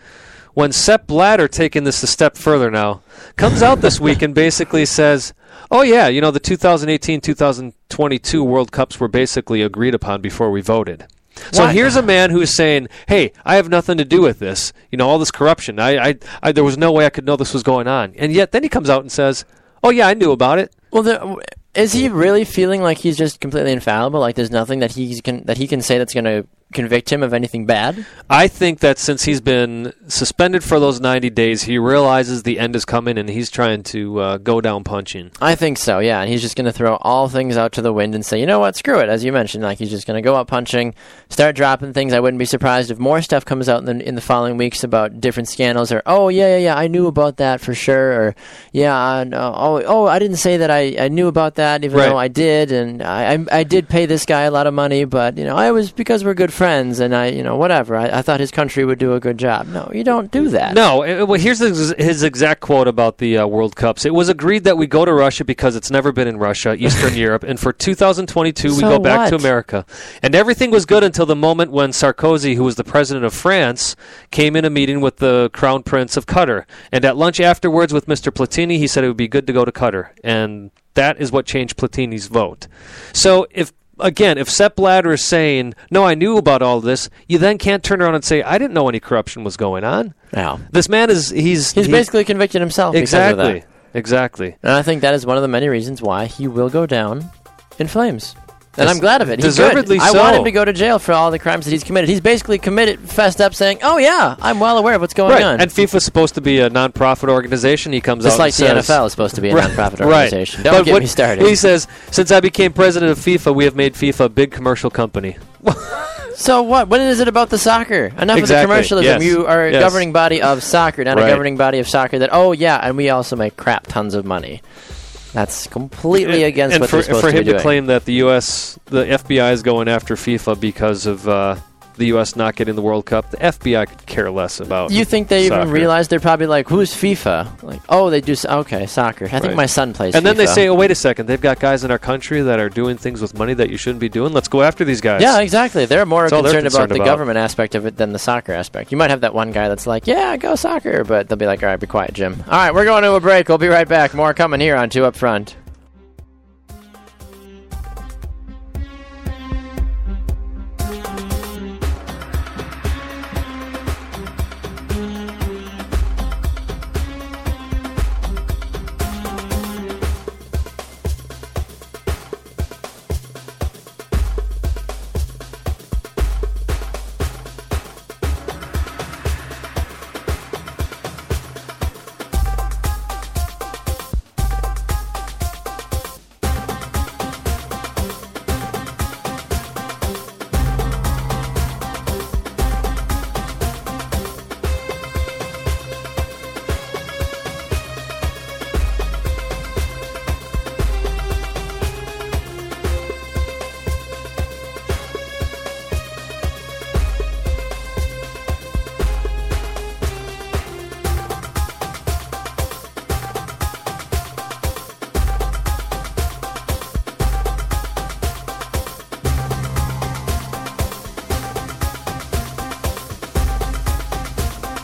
when Sepp Blatter taking this a step further now comes out this week and basically [laughs] says, "Oh yeah, you know the 2018-2022 World Cups were basically agreed upon before we voted." So What? here's a man who's saying, "Hey, I have nothing to do with this. You know, all this corruption. I, I, I there was no way I could know this was going on." And yet then he comes out and says, "Oh yeah, I knew about it." Well, the, is he really feeling like he's just completely infallible? Like there's nothing that he can that he can say that's going to convict him of anything bad? I think that since he's been suspended for those 90 days, he realizes the end is coming and he's trying to uh, go down punching. I think so. Yeah, and he's just going to throw all things out to the wind and say, you know what, screw it. As you mentioned, like he's just going to go out punching, start dropping things. I wouldn't be surprised if more stuff comes out in the in the following weeks about different scandals, or oh yeah yeah yeah, I knew about that for sure, or yeah I know- oh oh I didn't say that I, I knew about that even Right. though I did, and I, I I did pay this guy a lot of money, but you know I was because we're good friends, and I you know whatever. I, I thought his country would do a good job. No, you don't do that. No, uh, well, here's his, his exact quote about the uh, World Cups. It was agreed that we go to Russia because it's never been in Russia, Eastern [laughs] Europe, and for 2022 we So go back to? America. And everything was good until the moment when Sarkozy, who was the president of France, came in a meeting with the Crown Prince of Qatar. And at lunch afterwards with Mr. Platini, he said it would be good to go to Qatar. And that is what changed Platini's vote. So if again, if Sepp Blatter is saying, "No, I knew about all this," you then can't turn around and say, "I didn't know any corruption was going on." No. This man is he's He's he- basically convicted himself. because of that. exactly exactly. And I think that is one of the many reasons why he will go down in flames. And I'm glad of it. He's Deservedly good. I want him to go to jail for all the crimes that he's committed. He's basically committed, fessed up, saying, "Oh yeah, I'm well aware of what's going Right, on." and FIFA's supposed to be a non-profit organization. He comes Just out like the says, NFL is supposed to be a [laughs] Right, nonprofit right. organization. Don't But get what- me started. He says, "Since I became president of FIFA, we have made FIFA a big commercial company." [laughs] so what? What is it about the soccer? Enough Exactly, of the commercialism. yes, You are a yes. governing body of soccer, not Right. a governing body of soccer. That oh yeah, and we also make crap tons of money. That's completely against and what for, they're supposed for to him be doing. to claim that the U.S. the FBI is going after FIFA because of uh, the U.S. not getting the World Cup, the FBI could care less about. You think they soccer. even realize they're probably like, who's FIFA? Like, oh, they do. Okay, soccer. I think my son plays. And then they say, "Oh, wait a second! They've got guys in our country that are doing things with money that you shouldn't be doing. Let's go after these guys." Yeah, exactly. They're more all they're concerned about the about. government aspect of it than the soccer aspect. You might have that one guy that's like, "Yeah, go soccer," but they'll be like, "All right, be quiet, Jim." All right, we're going to a break. We'll be right back. More coming here on Two Up Front.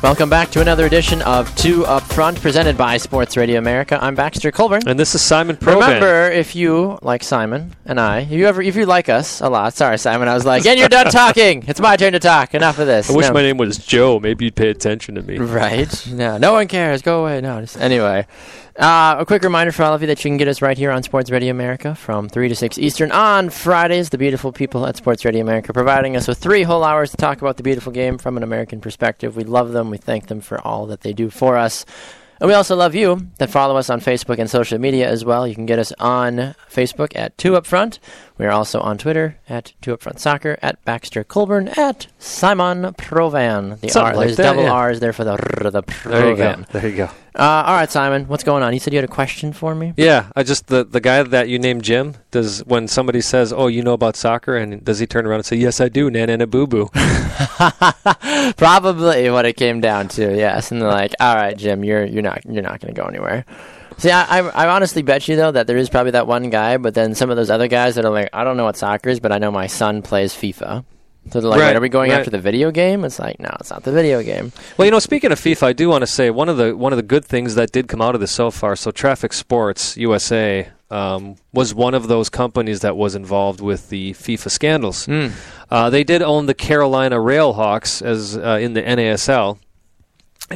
Welcome back to another edition of Two Up Front, presented by Sports Radio America. I'm Baxter Colburn. And this is Simon Proban. Remember, if you like Simon and I, if you ever, if you like us a lot, sorry Simon, I was like, and you're done [laughs] talking. It's my turn to talk. Enough of this. I wish No. my name was Joe. Maybe you'd pay attention to me. Right? No, no one cares. Go away. No. Just, anyway, uh, a quick reminder for all of you that you can get us right here on Sports Radio America from 3 to 6 Eastern on Fridays. The beautiful people at Sports Radio America providing us with three whole hours to talk about the beautiful game from an American perspective. We love them. We thank them for all that they do for us. And we also love you that follow us on Facebook and social media as well. You can get us on Facebook at Two Up Front. We are also on Twitter at Two Up Front Soccer, at Baxter Colburn, at Simon Provan. The Something R, like there's that, double yeah. R's there for the r, the There you go. There you go. Uh, all right, Simon, what's going on? You said you had a question for me. Yeah, I just the the guy that you named Jim does when somebody says, "Oh, you know about soccer," and does he turn around and say, "Yes, I do, nana boo boo." [laughs] Probably what it came down to. Yes, and they're like, "All right, Jim, you're you're not you're not going to go anywhere." See, I, I I honestly bet you though that there is probably that one guy, but then some of those other guys that are like, "I don't know what soccer is, but I know my son plays FIFA." So they're like, Right, "Wait, are we going right. after the video game?" It's like, no, it's not the video game. Well, you know, speaking of FIFA, I do want to say one of the one of the good things that did come out of this so far. So, Traffic Sports USA um, was one of those companies that was involved with the FIFA scandals. Uh, they did own the Carolina Railhawks as uh, in the NASL,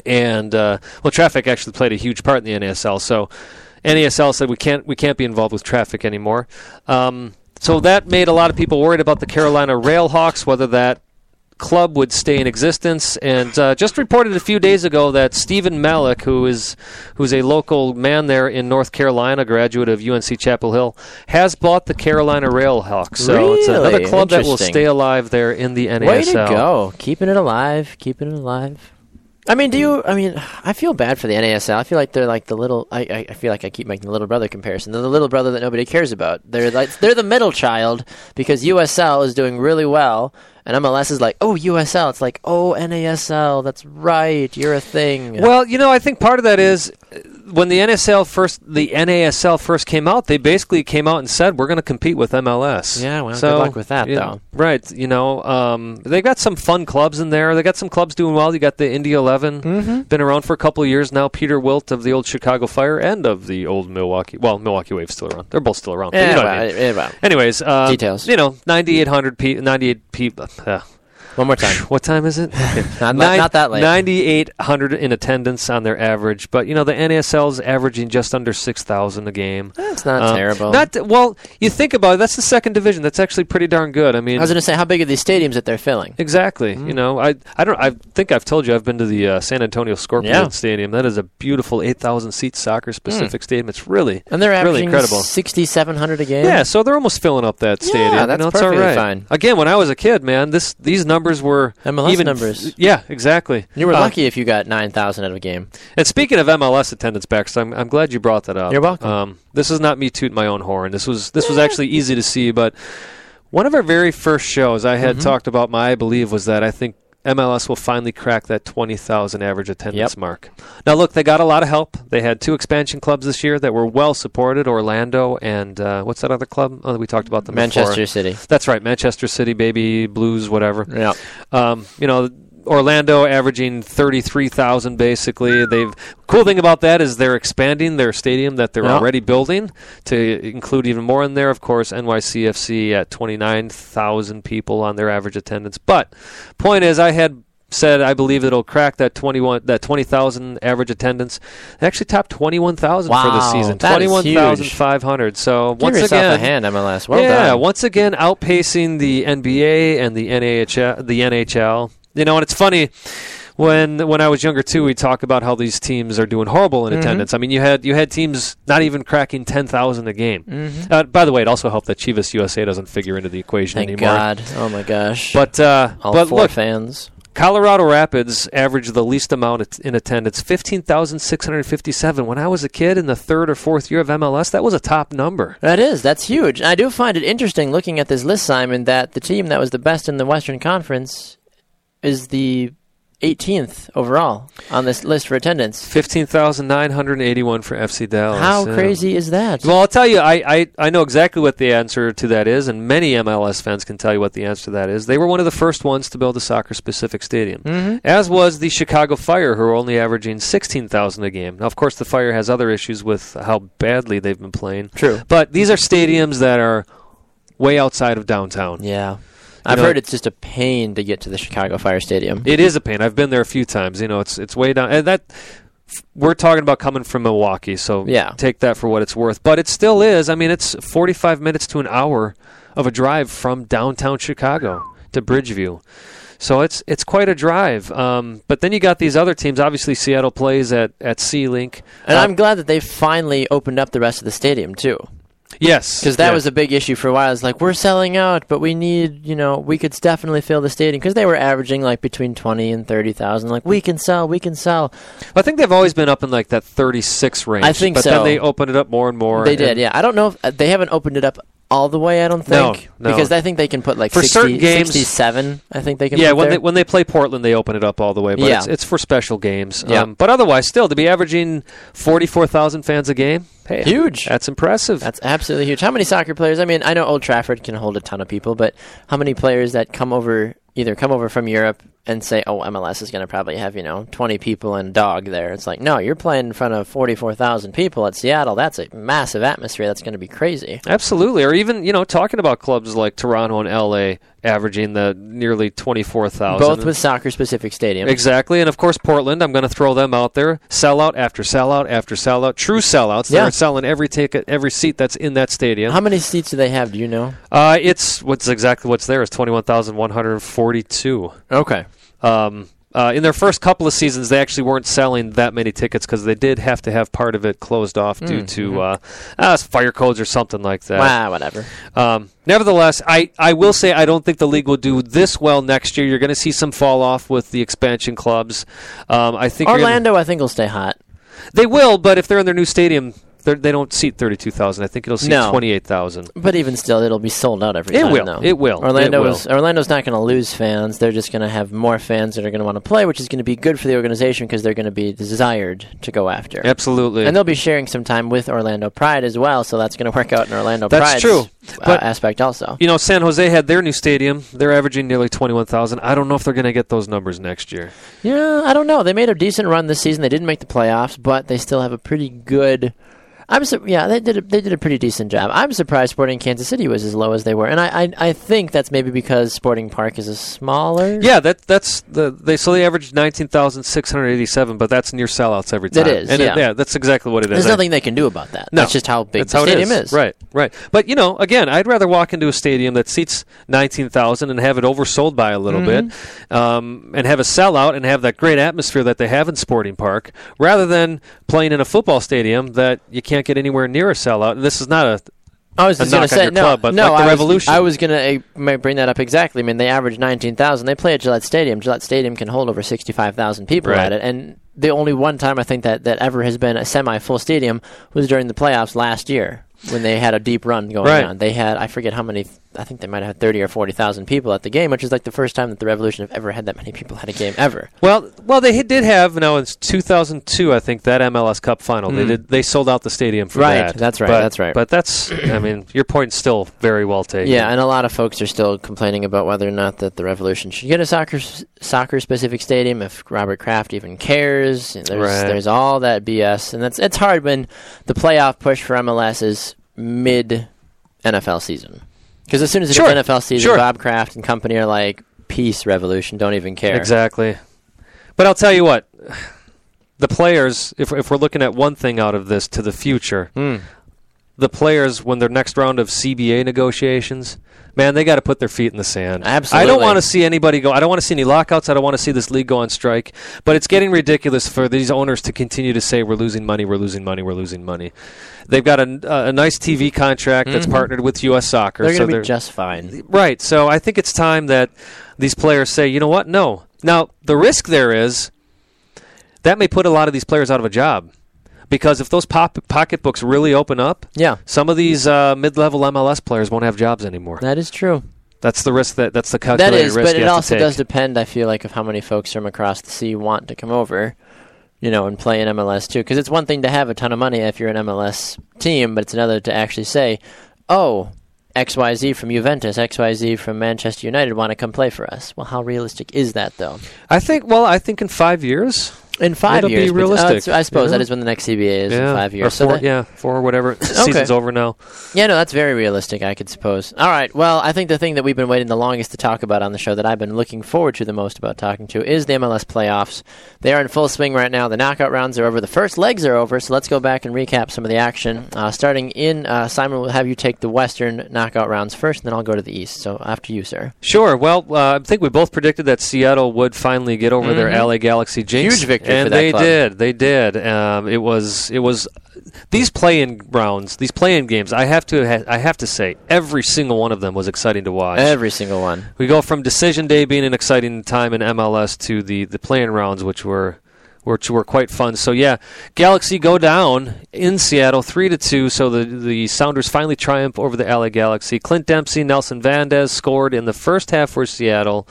and uh, well, Traffic actually played a huge part in the NASL. So, NASL said we can't we can't be involved with Traffic anymore. Um, so that made a lot of people worried about the Carolina Railhawks, whether that club would stay in existence, and uh, just reported a few days ago that Stephen Malik, who is who's a local man there in North Carolina, graduate of UNC Chapel Hill, has bought the Carolina Railhawks. So it's another club that will stay alive there in the NASL. Way to go, keeping it alive, keeping it alive. I mean, do mm-hmm. you? I mean, I feel bad for the NASL. I feel like they're like the little. I, I, feel like I keep making the little brother comparison. They're the little brother that nobody cares about. They're like [laughs] they're the middle child because USL is doing really well, and MLS is like, oh USL. It's like, oh NASL. That's right. You're a thing. Well, you know, I think part of that is when the NSL first, the NASL first came out. They basically came out and said we're going to compete with MLS. Yeah, well, good luck with that, know, though. Right. You know, um, they got some fun clubs in there. They got some clubs doing well. You got the Indy 11 Mm-hmm. been around for a couple of years now. Peter Wilt of the old Chicago Fire and of the old Milwaukee. Well, Milwaukee Wave's still around. They're both still around. yeah, you know well, I mean. yeah, well. Anyways, uh, Details. You know, 9,800 pe- 98 people. Uh, One more time. [sighs] what time is it? [laughs] Not, Nine- not that late. 9,800 in attendance on their average, but you know the NASL's averaging just under 6,000 a game. That's not Um, terrible. Not th- well. You think about it. That's the second division. That's actually pretty darn good. I mean, I was going to say, how big are these stadiums that they're filling? exactly. Mm. You know, I I don't. I think I've told you I've been to the uh, San Antonio Scorpions Yeah. Stadium. That is a beautiful 8,000 seat soccer specific stadium. It's really And they're really averaging incredible. 6,700 a game. Yeah, so they're almost filling up that stadium. Yeah, that's you know, perfectly right. fine. Again, when I was a kid, man, this these numbers were MLS even numbers. Yeah, exactly. You were Uh, lucky if you got 9,000 at a game. And speaking of MLS attendance, Baxter, I'm, I'm glad you brought that up. You're welcome. Um, this is not me tooting my own horn. This was this was actually easy to see, but one of our very first shows I Mm-hmm. had talked about my I believe was that I think MLS will finally crack that 20,000 average attendance Yep. mark. Now, look, they got a lot of help. They had two expansion clubs this year that were well supported Orlando and uh, what's that other club? Oh, we talked about them Manchester before. City. That's right, Manchester City, baby, Blues, whatever. Yeah. Um, you know, Orlando averaging 33,000 basically. They've cool thing about that is they're expanding their stadium that they're already building to include even more in there. Of course, NYCFC at 29,000 people on their average attendance. But point is I had said I believe it'll crack that 21 that 20,000 average attendance. They actually topped 21,000 for the season. that is huge. 21,500. So Give once again a hand, MLS. Well yeah, done. once again outpacing the NBA and the NHL. The NHL, you know, and it's funny when when I was younger too. We talk about how these teams are doing horrible in Mm-hmm. attendance. I mean, you had you had teams not even cracking ten thousand a game. Mm-hmm. Uh, by the way, it also helped that Chivas USA doesn't figure into the equation anymore. Thank anymore. God. Oh, my gosh. But uh, All but four look, fans. Colorado Rapids averaged the least amount in attendance, 15,657. When I was a kid in the third or fourth year of MLS, that was a top number. That is. That's huge. I do find it interesting looking at this list, Simon, that the team that was the best in the Western Conference is the 18th overall on this list for attendance. Fifteen thousand nine hundred eighty-one for FC Dallas. How yeah. crazy is that? Well, I'll tell you, I, I, I know exactly what the answer to that is, and many MLS fans can tell you what the answer to that is. They were one of the first ones to build a soccer specific stadium, Mhm. as was the Chicago Fire, who are only averaging 16,000 a game. Now, of course, the Fire has other issues with how badly they've been playing, True. but these are stadiums that are way outside of downtown. Yeah. I've know- heard it's just a pain to get to the Chicago Fire Stadium. It is a pain. I've been there a few times. You know, it's it's way down, and that we're talking about coming from Milwaukee, so Yeah. take that for what it's worth. But it still is. I mean, it's 45 minutes to an hour of a drive from downtown Chicago to Bridgeview. So it's it's quite a drive. Um, but then you got these other teams. Obviously, Seattle plays at at Sea Link. and Uh, I'm glad that they finally opened up the rest of the stadium too. Yes, Because that yeah. was a big issue for a while. It's like we're selling out, but we need, you know, we could definitely fill the stadium because they were averaging like between twenty and thirty thousand. Like we can sell, we can sell. I think they've always been up in like that 36 range. I think but so. then they opened it up more and more. they and- did, yeah. I don't know if uh, they haven't opened it up all the way. I don't No, think no. because I think they can put like For 60, certain games- 67, I think they can. Yeah, put when there. they when they play Portland, they open it up all the way. But Yeah. it's, it's for special games. Yeah. Um, but otherwise, still to be averaging forty four thousand fans a game, hey, Huge. That's impressive. That's absolutely huge. How many soccer players? I mean, I know Old Trafford can hold a ton of people, but how many players that come over either come over from Europe and say, "Oh, MLS is going to probably have you know 20 people and a dog there." It's like, no, you're playing in front of 44,000 people at Seattle. That's a massive atmosphere. That's going to be crazy. Absolutely, or even you know talking about clubs like Toronto and LA averaging the nearly twenty four thousand. Both with soccer-specific stadiums. Exactly, and of course Portland. I'm going to throw them out there. Sellout after sellout after sellout. True sellouts. Yeah. They're selling every ticket, every seat that's in that stadium. How many seats do they have? Do you know? Uh, it's what's exactly what's there is twenty one thousand one hundred forty two. Okay. Um, uh, in their first couple of seasons, they actually weren't selling that many tickets because they did have to have part of it closed off due Mm, to uh, uh, fire codes or something like that. Wow, whatever. Um, nevertheless, I, I will say I don't think the league will do this well next year. You're going to see some fall off with the expansion clubs. Um, I think you're gonna- Orlando, I think, will stay hot. they will, but if they're in their new stadium, they're, they don't seat thirty two thousand. I think it'll seat No. twenty eight thousand. But even still, it'll be sold out every It time. will. Though. It will. Orlando It will. is Orlando's not going to lose fans. They're just going to have more fans that are going to want to play, which is going to be good for the organization because they're going to be desired to go after. Absolutely. And they'll be sharing some time with Orlando Pride as well, so that's going to work out in Orlando That's Pride's, true. uh, aspect also. you know, San Jose had their new stadium. They're averaging nearly 21,000. I don't know if they're going to get those numbers next year. Yeah, I don't know. They made a decent run this season. They didn't make the playoffs, but they still have a pretty good. I'm su- yeah, they did a, they did a pretty decent job. I'm surprised Sporting Kansas City was as low as they were, and I I, I think that's maybe because Sporting Park is a smaller. Yeah, that that's the they so they averaged 19,687, but that's near sellouts every time. That is, and it- yeah. that's exactly what it is. There's I- nothing they can do about that. No. That's just how big the how stadium it is. Right, right. But you know, again, I'd rather walk into a stadium that seats nineteen thousand and have it oversold by a little Mm-hmm. bit, um, and have a sellout and have that great atmosphere that they have in Sporting Park, rather than playing in a football stadium that you can't get anywhere near a sellout. And this is not a I was just going to say no, club, but no. like the I Revolution. Was, I was going to eh, bring that up exactly. I mean, they average nineteen thousand. They play at Gillette Stadium. Gillette Stadium can hold over sixty-five thousand people Right. at it, and the only one time I think that that ever has been a semi-full stadium was during the playoffs last year when they had a deep run going Right. on. They had I forget how many. I think they might have had thirty or forty thousand people at the game, which is like the first time that the Revolution have ever had that many people at a game ever. Well, well, they did have now in 2002, I think that MLS Cup final. They Mm. did they sold out the stadium for Right, that. that's right, But- that's right. But that's, I mean, your point's still very well taken. Yeah, and a lot of folks are still complaining about whether or not that the Revolution should get a soccer soccer specific stadium. If Robert Kraft even cares, there's Right. there's all that BS, and that's it's hard when the playoff push for MLS is mid NFL season. Because as soon as it's Sure, NFL season, sure. Bob Kraft and company are like, "Peace, Revolution, don't even care." exactly. But I'll tell you what, the players, if if we're looking at one thing out of this to the future, Hmm. the players when their next round of CBA negotiations, man, they got to put their feet in the sand. Absolutely. I don't want to see anybody go. I don't want to see any lockouts. I don't want to see this league go on strike. But it's getting ridiculous for these owners to continue to say we're losing money, we're losing money, we're losing money. They've got a, a nice TV contract that's Mhm. partnered with U.S. Soccer. They're going to they're- be just fine. Right. So I think it's time that these players say, you know what? No. Now, the risk there is that may put a lot of these players out of a job. Because if those pop- pocketbooks really open up, Yeah, some of these uh, mid level MLS players won't have jobs anymore. that is true. That's the risk that that's the That calculated is, risk but you it also does depend. I feel like of how many folks from across the sea want to come over, you know, and play in MLS too. Because it's one thing to have a ton of money if you're an MLS team, but it's another to actually say, "Oh, X Y Z from Juventus, X Y Z from Manchester United want to come play for us." Well, how realistic is that, though? I think. Well, I think in five years. In 5 It'll years, but, uh, realistic, I suppose you know? that is when the next CBA is yeah, in five or years. So four, that- yeah, four or whatever. [laughs] okay. Season's over now. Yeah, no, that's very realistic, I could suppose. All right, well, I think the thing that we've been waiting the longest to talk about on the show that I've been looking forward to the most about talking to is the MLS playoffs. They are in full swing right now. The knockout rounds are over. The first legs are over, so let's go back and recap some of the action. Uh, starting in, uh, Simon will have you take the Western knockout rounds first, and then I'll go to the East. So after you, sir. Sure. Well, uh, I think we both predicted that Seattle would finally get over their Mhm. LA Galaxy jinx. Huge victory and for that they club. did. They did. Um, it was. It was. These play-in rounds, these play-in games, I have to. Ha- I have to say, every single one of them was exciting to watch. Every single one. we go from decision day being an exciting time in MLS to the the play-in rounds, which were. Which were quite fun. So yeah, Galaxy go down in Seattle, three to two. So the the Sounders finally triumph over the LA Galaxy. Clint Dempsey, Nelson Valdez scored in the first half for Seattle.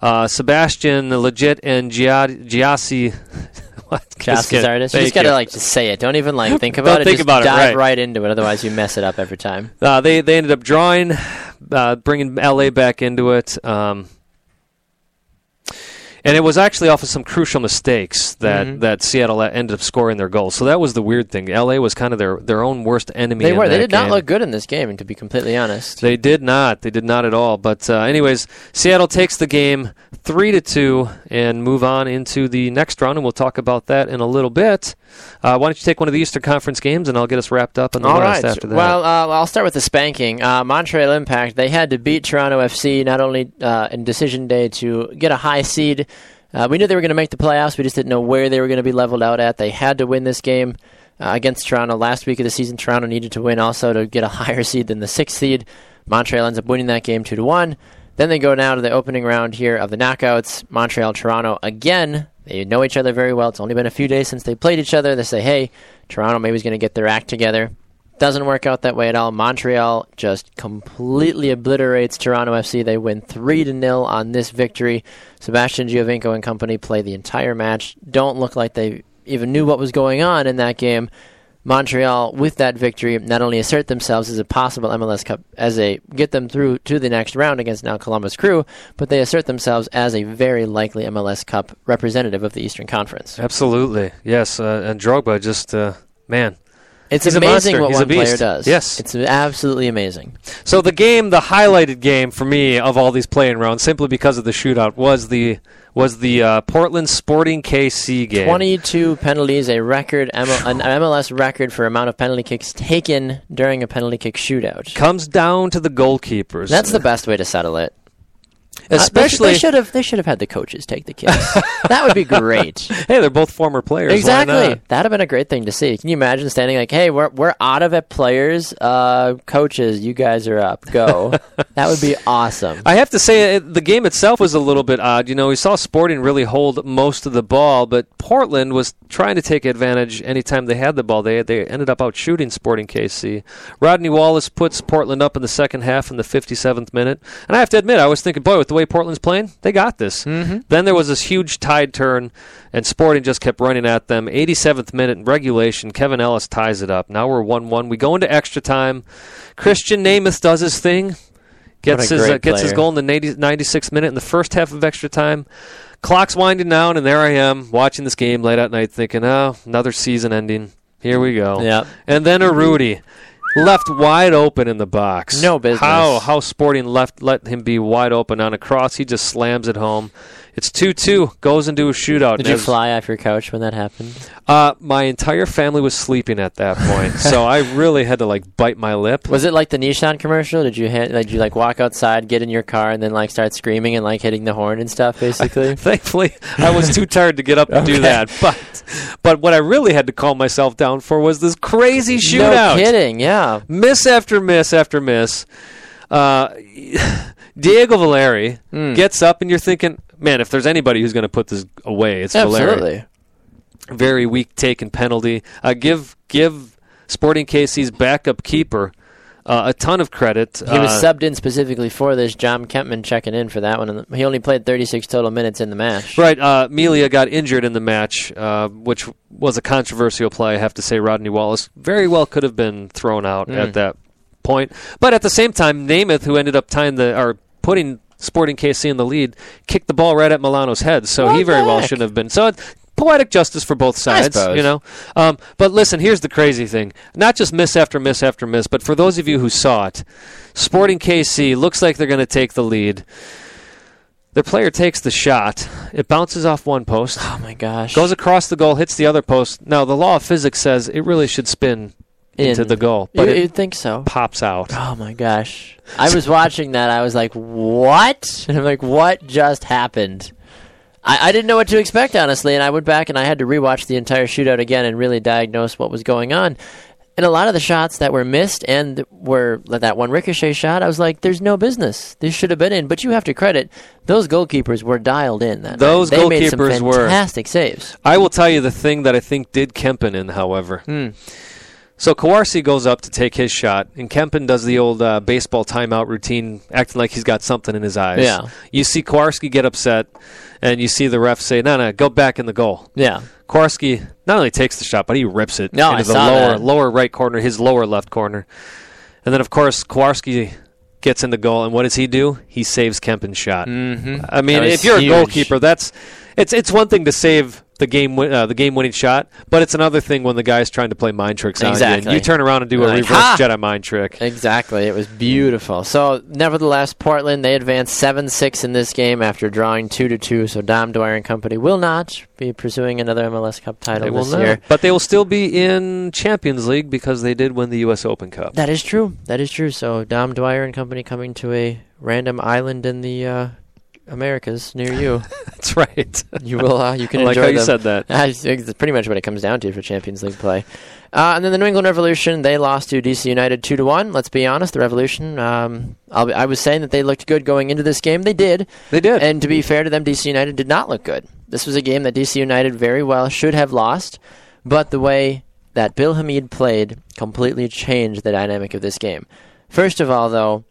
Uh, Sebastian the Legit and Gyasi. [laughs] what? Artist. You just gotta you. like just say it. Don't even like [laughs] think Don't about it. think just about it, dive right. into it. Otherwise, you mess it up every time. Uh, they they ended up drawing, uh, bringing LA back into it. Um, and it was actually off of some crucial mistakes that, Mhm. that Seattle ended up scoring their goal. So that was the weird thing. LA was kind of their, their own worst enemy. They in were. They did not look good in this game, to be completely honest. They did not. They did not at all. But uh, anyways, Seattle takes the game three to two and move on into the next round, and we'll talk about that in a little bit. Uh, why don't you take one of the Eastern Conference games, and I'll get us wrapped up on the All rest right. after that. Well, uh, I'll start with the spanking. Uh, Montreal Impact. They had to beat Toronto FC not only uh, in decision day to get a high seed. Uh, we knew they were going to make the playoffs. We just didn't know where they were going to be leveled out at. They had to win this game uh, against Toronto last week of the season. Toronto needed to win also to get a [laughs] higher seed than the sixth seed. Montreal ends up winning that game two to one. Then they go now to the opening round here of the knockouts. Montreal, Toronto again. They know each other very well. It's only been a few days since they played each other. They say, "Hey, Toronto maybe is going to get their act together." Doesn't work out that way at all. Montreal just completely obliterates Toronto FC. They win three to nil on this victory. Sebastian Giovinco and company play the entire match. Don't look like they even knew what was going on in that game. Montreal, with that victory, not only assert themselves as a possible MLS Cup, as a get them through to the next round against now Columbus Crew, but they assert themselves as a very likely MLS Cup representative of the Eastern Conference. Absolutely, yes. Uh, and Drogba just uh, man. It's He's amazing what He's one player does. Yes. it's absolutely amazing. So the game, the highlighted game for me of all these playing rounds, simply because of the shootout, was the was the uh, Portland Sporting KC game. 22 penalties, a record, ML, an [sighs] MLS record for amount of penalty kicks taken during a penalty kick shootout. comes down to the goalkeepers. That's the best way to settle it. Uh, especially. they should have they should have had the coaches take the kicks. [laughs] that would be great. [laughs] hey, they're both former players. Exactly. That'd have been a great thing to see. Can you imagine standing like, "Hey, we're we're out of it, players. Uh, coaches, you guys are up. Go." [laughs] that would be awesome. I have to say, it, the game itself was a little bit odd. You know, we saw Sporting really hold most of the ball, but Portland was trying to take advantage anytime they had the ball. They they ended up out shooting Sporting KC. Rodney Wallace puts Portland up in the second half in the 57th minute, and I have to admit, I was thinking, boy, with the way Portland's playing, they got this. Mm-hmm. Then there was this huge tide turn, and Sporting just kept running at them. 87th minute in regulation, Kevin Ellis ties it up. Now we're 1-1. We go into extra time. Krisztian Nemeth does his thing. Gets his uh, gets his goal in the 90, 96th minute in the first half of extra time. Clock's winding down, and there I am watching this game late at night, thinking, "Oh, another season ending. Here we go." Yep. And then Urruti left wide open in the box. No business. How how Sporting left let him be wide open on a cross. He just slams it home. It's two two. Goes into a shootout. Did you fly off your couch when that happened? Uh, my entire family was sleeping at that point, so [laughs] I really had to like bite my lip. Was it like the Nissan commercial? Did you did you like walk outside, get in your car, and then like start screaming and like hitting the horn and stuff? Basically, [laughs] Thankfully, I was too tired to get up and Okay. do that. But but what I really had to calm myself down for was this crazy no shootout. kidding. Yeah. Miss after miss after miss. Uh, [laughs] Diego Valeri Mm. gets up, and you're thinking, man, if there's anybody who's going to put this away, it's Valeri. Absolutely. Very weak taken penalty. Uh, give give Sporting KC's backup keeper uh, a ton of credit. He was Uh, subbed in specifically for this. Jon Kempin checking in for that one, and he only played 36 total minutes in the match. Right, uh, Melia got injured in the match, uh, which was a controversial play. I have to say, Rodney Wallace very well could have been thrown out Mm. at that point. But at the same time, Nemeth, who ended up tying the or putting Sporting KC in the lead, kicked the ball right at Milano's head. So What he very well shouldn't have been. So poetic justice for both sides, you know. Um, but listen, here's the crazy thing: not just miss after miss after miss, but for those of you who saw it, Sporting KC looks like they're going to take the lead. Their player takes the shot. It bounces off one post, Oh my gosh! goes across the goal, hits the other post. Now, the law of physics says it really should spin into the goal, You, but it you'd think so. pops out. Oh my gosh! I was watching that. I was like, "What?" And I'm like, "What just happened?" I, I didn't know what to expect, honestly, and I went back and I had to rewatch the entire shootout again and really diagnose what was going on. And a lot of the shots that were missed and were like that one ricochet shot, I was like, "There's no business. This should have been in." But you have to credit those goalkeepers were dialed in. That Those night. they made some goalkeepers were. fantastic saves. I will tell you the thing that I think did Kempin in, however. Hmm. So Kwarasey goes up to take his shot, and Kempin does the old uh, baseball timeout routine, acting like he's got something in his eyes. Yeah. You see Kwarasey get upset, and you see the ref say, "No, no, go back in the goal." Yeah, Kwarasey not only takes the shot, but he rips it No, into I the saw lower that. lower right corner, his lower left corner. And then, of course, Kwarasey gets in the goal, and what does he do? He saves Kempin's shot. mm-hmm. I mean, if you're huge. a goalkeeper, that's it's it's one thing to save the game uh, the game winning shot, but it's another thing when the guy's trying to play mind tricks on you. Exactly. And you turn around and do a Like, reverse "Ha!" Jedi mind trick. Exactly. It was beautiful. So, nevertheless, Portland they advanced seven six in this game after drawing two to two. So, Dom Dwyer and company will not be pursuing another MLS Cup They title will this not. year. But they will still be in Champions League because they did win the U.S. Open Cup. That is true. That is true. So, Dom Dwyer and company coming to a random island in the uh, Americas near you. [laughs] That's right. You will. Uh, you [laughs] can I like enjoy how you them. said that. [laughs] That's pretty much what it comes down to for Champions League play. Uh, and then the New England Revolution, they lost to DC United two to one. Let's be honest, the Revolution. Um, I'll be, I was saying that they looked good going into this game. They did, They did. and to be fair to them, DC United did not look good. This was a game that DC United very well should have lost, but the way that Bill Hamid played completely changed the dynamic of this game. First of all, though,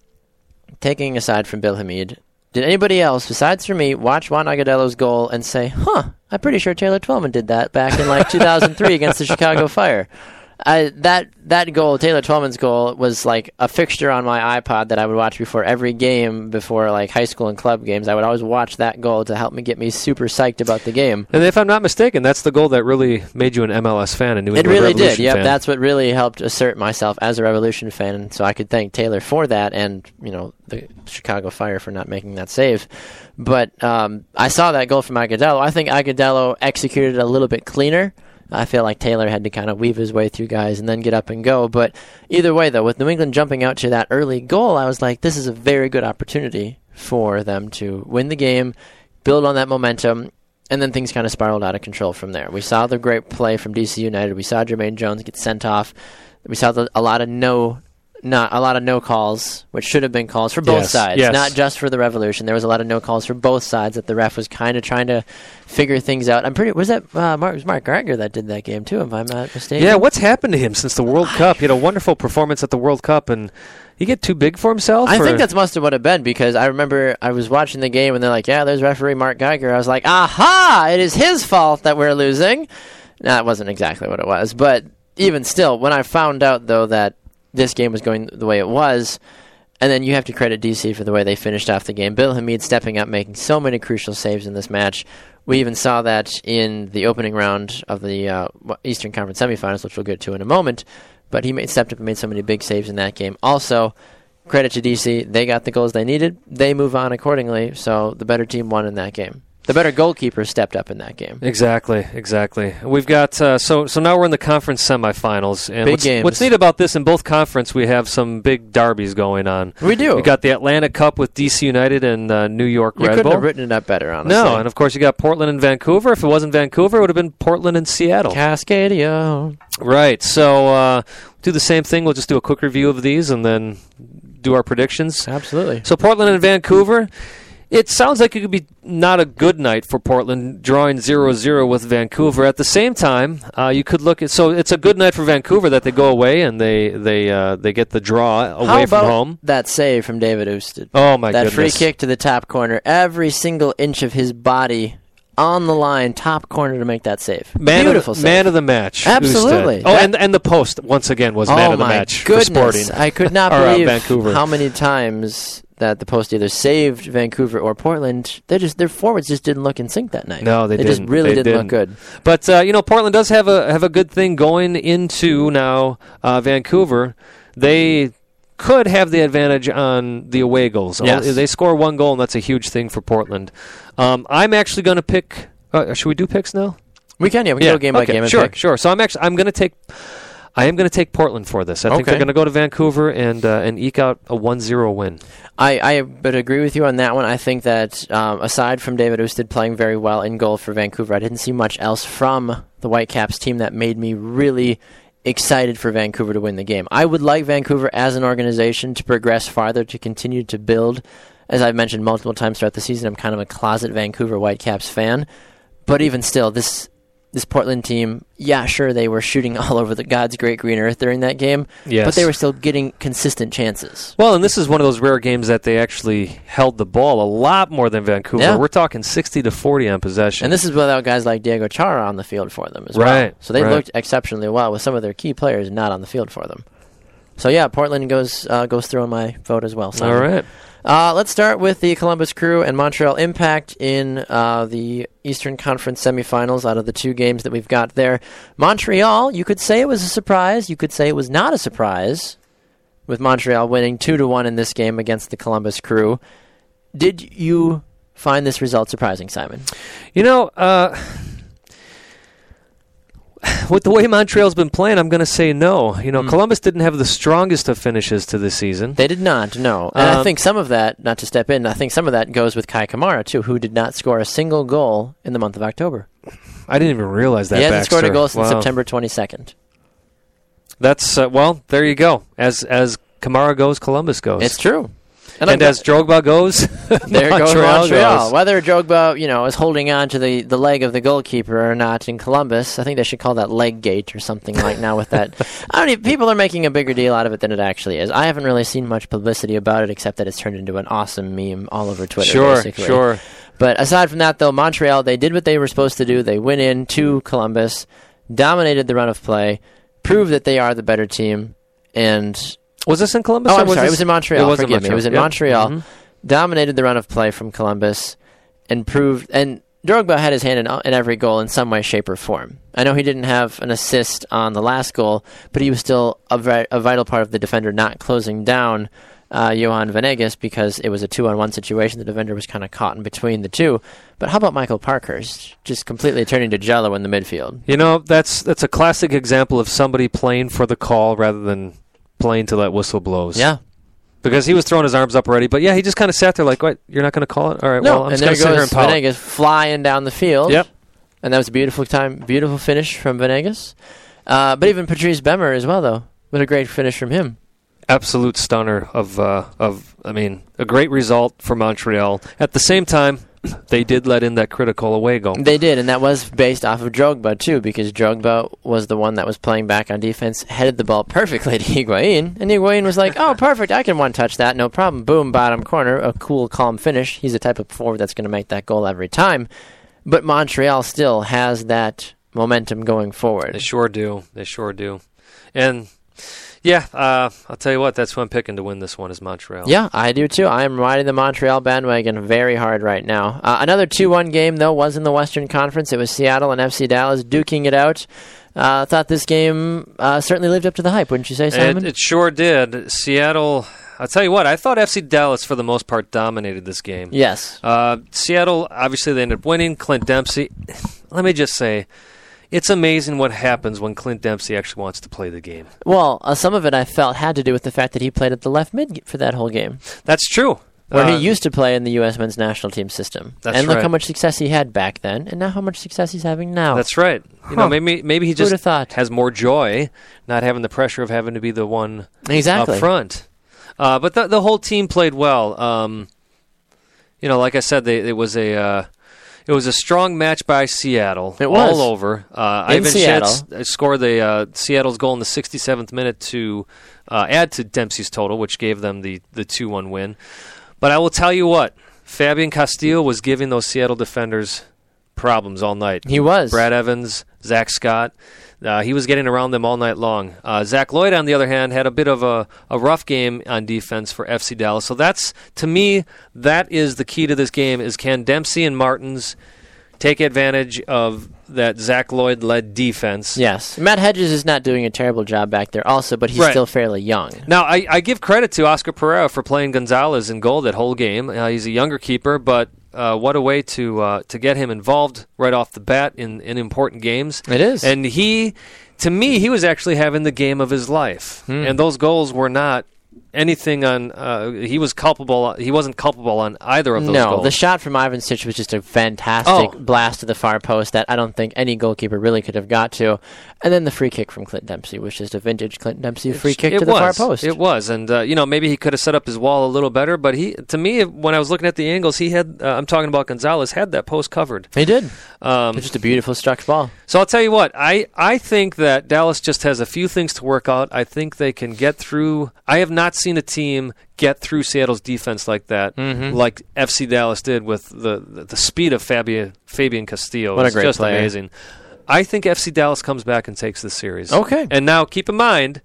taking aside from Bill Hamid, did anybody else, besides for me, watch Juan Agudelo's goal and say, huh, I'm pretty sure Taylor Twellman did that back in like [laughs] 2003 against the Chicago Fire? I, that that goal, Taylor Twellman's goal, was like a fixture on my iPod that I would watch before every game, before like high school and club games. I would always watch that goal to help me get me super psyched about the game. And if I'm not mistaken, that's the goal that really made you an MLS fan, a New England It really did. Yep, fan. that's what really helped assert myself as a Revolution fan, so I could thank Taylor for that, and you know the Chicago Fire for not making that save. But um, I saw that goal from Agudelo. I think Agudelo executed it a little bit cleaner. I feel like Taylor had to kind of weave his way through guys and then get up and go. But either way, though, with New England jumping out to that early goal, I was like, this is a very good opportunity for them to win the game, build on that momentum, and then things kind of spiraled out of control from there. We saw the great play from DC United. We saw Jermaine Jones get sent off. We saw the, a lot of no, not a lot of no calls, which should have been calls for both Yes, sides, yes. not just for the Revolution. There was a lot of no calls for both sides that the ref was kind of trying to figure things out. I'm pretty. Was that uh, Mark? Was Mark Geiger that did that game too? If I'm not mistaken. Yeah, what's happened to him since the World Cup? He had a wonderful performance at the World Cup, and he get too big for himself. I or- think that's must have what it been because I remember I was watching the game and they're like, "Yeah, there's referee Mark Geiger." I was like, "Aha! It is his fault that we're losing." No, that wasn't exactly what it was, but even still, when I found out though that this game was going the way it was, and then you have to credit DC for the way they finished off the game. Bill Hamid stepping up, making so many crucial saves in this match. We even saw that in the opening round of the uh, Eastern Conference semifinals, which we'll get to in a moment. But he made, stepped up and made so many big saves in that game. Also, credit to DC. They got the goals they needed. They move on accordingly. So the better team won in that game. The better goalkeeper stepped up in that game. Exactly, exactly. We've got uh, so so now we're in the conference semifinals, and Big what's, games. what's neat about this in both conference, we have some big derbies going on. We do. We got the Atlantic Cup with DC United and uh, New York you Red couldn't Bull. have written it up better, honestly. no, and of course you got Portland and Vancouver. If it wasn't Vancouver, it would have been Portland and Seattle. Cascadia. Right. So uh, do the same thing. We'll just do a quick review of these and then do our predictions. Absolutely. So Portland and Vancouver. It sounds like it could be not a good night for Portland, drawing 0-0 with Vancouver. At the same time, uh, you could look at so it's a good night for Vancouver that they go away and they they uh, they get the draw away How from home. that save from David Ousted? Oh my that goodness! That free kick to the top corner, every single inch of his body on the line, top corner to make that save. Man Beautiful of, save. man of the match. Absolutely. Ousted. Oh, That- and and the post once again was oh man of the match goodness! for Sporting. I could not [laughs] uh, believe Vancouver. how many times that the post either saved Vancouver or Portland. They just their forwards just didn't look in sync that night. No, they just didn't. just really They didn't, look good. But uh, you know, Portland does have a have a good thing going into now uh, Vancouver. They could have the advantage on the away goals. Yes. They score one goal, and that's a huge thing for Portland. Um, I'm actually going to pick. Uh, should we do picks now? We can, yeah, we can go game by game. Sure, pick. sure. So I'm actually I'm going to take. I am going to take Portland for this. I think Okay. they're going to go to Vancouver and uh, and eke out a 1-0 win. I, I would agree with you on that one. I think that um, aside from David Ousted playing very well in goal for Vancouver, I didn't see much else from the Whitecaps team that made me really excited for Vancouver to win the game. I would like Vancouver as an organization to progress farther, to continue to build. As I've mentioned multiple times throughout the season, I'm kind of a closet Vancouver Whitecaps fan. But even still, this this Portland team, yeah, sure, they were shooting [laughs] all over the God's great green earth during that game, Yes. but they were still getting consistent chances. Well, and this is one of those rare games that they actually held the ball a lot more than Vancouver. Yeah. We're talking 60 to 40 on possession. And this is without guys like Diego Chara on the field for them as well. Right, So they right. looked exceptionally well with some of their key players not on the field for them. So yeah, Portland goes uh, goes through on my vote as well. Simon. All right. Uh, let's start with the Columbus Crew and Montreal Impact in uh, the Eastern Conference semifinals. Out of the two games that we've got there, Montreal, you could say it was a surprise. You could say it was not a surprise, with Montreal winning two to one in this game against the Columbus Crew. Did you find this result surprising, Simon? You know, uh, [laughs] with the way Montreal's been playing, I'm going to say no. You know, Hmm. Columbus didn't have the strongest of finishes to this season. They did not, no. And I Um, think some of that, not to step in, I think some of that goes with Kei Kamara, too, who did not score a single goal in the month of October. I didn't even realize that. he hasn't scored a goal since Wow. September 22nd. That's uh, well, there you go. As as Kamara goes, Columbus goes. It's true. And I'm as Drogba goes, [laughs] [laughs] there goes Montreal Montreal. goes. Whether Drogba, you know, is holding on to the, the leg of the goalkeeper or not in Columbus, I think they should call that leg gate or something like now with that. [laughs] I don't even, people are making a bigger deal out of it than it actually is. I haven't really seen much publicity about it except that it's turned into an awesome meme all over Twitter. Sure, basically. sure. But aside from that, though, Montreal, they did what they were supposed to do. They went in to Columbus, dominated the run of play, proved that they are the better team, and Was this in Columbus? oh, or I'm was sorry, it was in Montreal. It was in Forgive me, it was in Yep. Montreal. Mhm. Dominated the run of play from Columbus, and proved and. Drogba had his hand in, in every goal in some way, shape, or form. I know he didn't have an assist on the last goal, but he was still a, vi- a vital part of the defender not closing down uh, Johan Venegas because it was a two-on-one situation. The defender was kind of caught in between the two. But how about Michael Parkhurst just completely turning to Jello in the midfield? You know, that's that's a classic example of somebody playing for the call rather than playing till that whistle blows. Yeah, because he was throwing his arms up already. But yeah, he just kind of sat there like, "What? You're not going to call it? All right, no, well, I'm and just going to sit here goes and pout." Venegas flying down the field. Yep. and that was a beautiful time, beautiful finish from Venegas. Uh, but even Patrice Bernier as well, though, what a great finish from him. Absolute stunner of uh, of. I mean, a great result for Montreal. At the same time, they did let in that critical away goal. They did, and that was based off of Drogba too, because Drogba was the one that was playing back on defense, headed the ball perfectly [laughs] to Higuain, and Higuain was like, "Oh, perfect, I can one touch that, no problem." Boom, bottom corner, a cool, calm finish. He's the type of forward that's going to make that goal every time. But Montreal still has that momentum going forward. They sure do. They sure do. And yeah, uh, I'll tell you what. That's who I'm picking to win this one is Montreal. Yeah, I do too. I am riding the Montreal bandwagon very hard right now. Uh, another 2 1 game, though, was in the Western Conference. It was Seattle and FC Dallas duking it out. I uh, thought this game uh, certainly lived up to the hype, wouldn't you say, Simon? It, it sure did. Seattle. I'll tell you what. I thought FC Dallas for the most part dominated this game. yes. Uh, Seattle, obviously, they ended up winning. Clint Dempsey. [sighs] Let me just say, it's amazing what happens when Clint Dempsey actually wants to play the game. Well, uh, some of it I felt had to do with the fact that he played at the left mid for that whole game, That's true. where Uh, he used to play in the U.S. men's national team system. That's and look how much success he had back then, and now how much success he's having now. That's right. You Huh. know, maybe maybe he just thought? has more joy, not having the pressure of having to be the one exactly. up front. Uh, but the the whole team played well. Um, you know, like I said, they, it was a uh, it was a strong match by Seattle. It was. all over. Uh, In Ivan Seattle. Schitz scored the uh, Seattle's goal in the 67th minute to uh, add to Dempsey's total, which gave them the the two one win. But I will tell you what, Fabian Castillo was giving those Seattle defenders problems all night. He was. Brad Evans, Zach Scott. Uh, he was getting around them all night long. Uh, Zach Lloyd, on the other hand, had a bit of a, a rough game on defense for FC Dallas. So that's to me, that is the key to this game: is can Dempsey and Martins take advantage of that Zach Lloyd led defense? Yes. Matt Hedges is not doing a terrible job back there also, but he's Right. still fairly young. Now, I, I give credit to Oscar Pareja for playing Gonzalez in goal that whole game. Uh, he's a younger keeper, but uh, what a way to uh, to get him involved right off the bat in, in important games. It is. And he, to me, he was actually having the game of his life. Hmm. And those goals were not anything on. Uh, he was culpable. He wasn't culpable on either of those no, goals. the shot from Ivanschitz was just a fantastic Oh. blast to the far post that I don't think any goalkeeper really could have got to. And then the free kick from Clint Dempsey was just a vintage Clint Dempsey free kick it to the was. far post. It was, and uh, you know maybe he could have set up his wall a little better. But he, to me, when I was looking at the angles, he had. Uh, I'm talking about Gonzalez had that post covered. He did. Um, It's just a beautiful struck ball. So I'll tell you what, I, I think that Dallas just has a few things to work out. I think they can get through. I have not seen a team get through Seattle's defense like that, Mm-hmm. like FC Dallas did with the the, speed of Fabian Fabian Castillo. What a great just player. amazing. I think FC Dallas comes back and takes the series. Okay. And now keep in mind,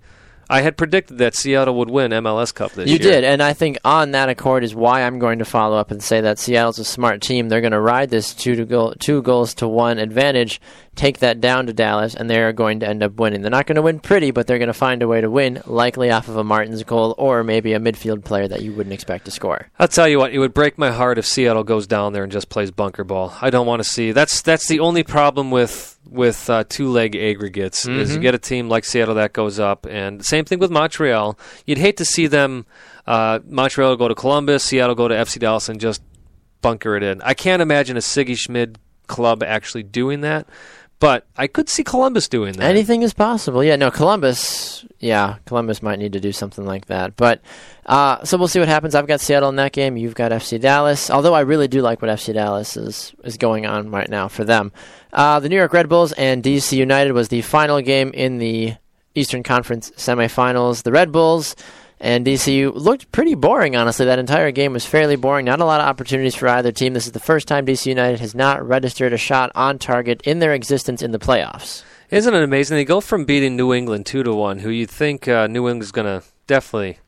I had predicted that Seattle would win MLS Cup this You year. You did, and I think on that accord is why I'm going to follow up and say that Seattle's a smart team. They're going to ride this two to goal, two goals to one advantage, take that down to Dallas, and they're going to end up winning. They're not going to win pretty, but they're going to find a way to win, likely off of a Martin's goal or maybe a midfield player that you wouldn't expect to score. I'll tell you what, it would break my heart if Seattle goes down there and just plays bunker ball. I don't want to see. That's that's the only problem with with uh, two leg aggregates is you get a team like Seattle that goes up, and same thing with Montreal. You'd hate to see them uh, Montreal go to Columbus, Seattle go to FC Dallas, and just bunker it in. I can't imagine a Sigi Schmid club actually doing that, but I could see Columbus doing that. Anything is possible. Yeah, no, Columbus. Yeah, Columbus might need to do something like that. But uh, so we'll see what happens. I've got Seattle in that game. You've got FC Dallas. Although I really do like what FC Dallas is is going on right now for them. Uh, the New York Red Bulls and DC United was the final game in the Eastern Conference semifinals. The Red Bulls and DCU looked pretty boring, honestly. That entire game was fairly boring. Not a lot of opportunities for either team. This is the first time DC United has not registered a shot on target in their existence in the playoffs. Isn't it amazing? They go from beating New England two to one, who you'd think uh, New England's going to definitely,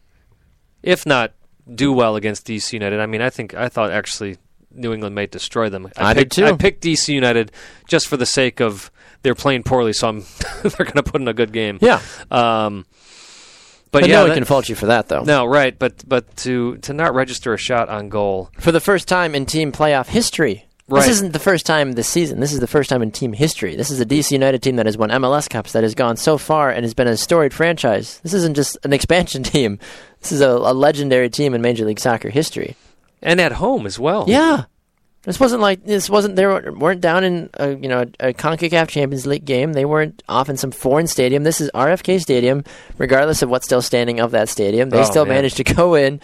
if not do well against DC United. I mean, I think I thought actually New England may destroy them. I did picked, too. I picked DC United just for the sake of they're playing poorly, so I'm [laughs] they're going to put in a good game. Yeah. Um, but, But yeah, no one can fault you for that, though. no, right. But but to to not register a shot on goal. For the first time in team playoff history. Right. This isn't the first time this season. This is the first time in team history. This is a DC United team that has won MLS Cups, that has gone so far and has been a storied franchise. This isn't just an [laughs] expansion team. This is a, a legendary team in Major League Soccer history. And at home as well. Yeah. This wasn't like this wasn't they weren't down in a, you know a Concacaf Champions League game. They weren't off in some foreign stadium. This is RFK Stadium, regardless of what's still standing of that stadium. They Oh, still man. managed to go in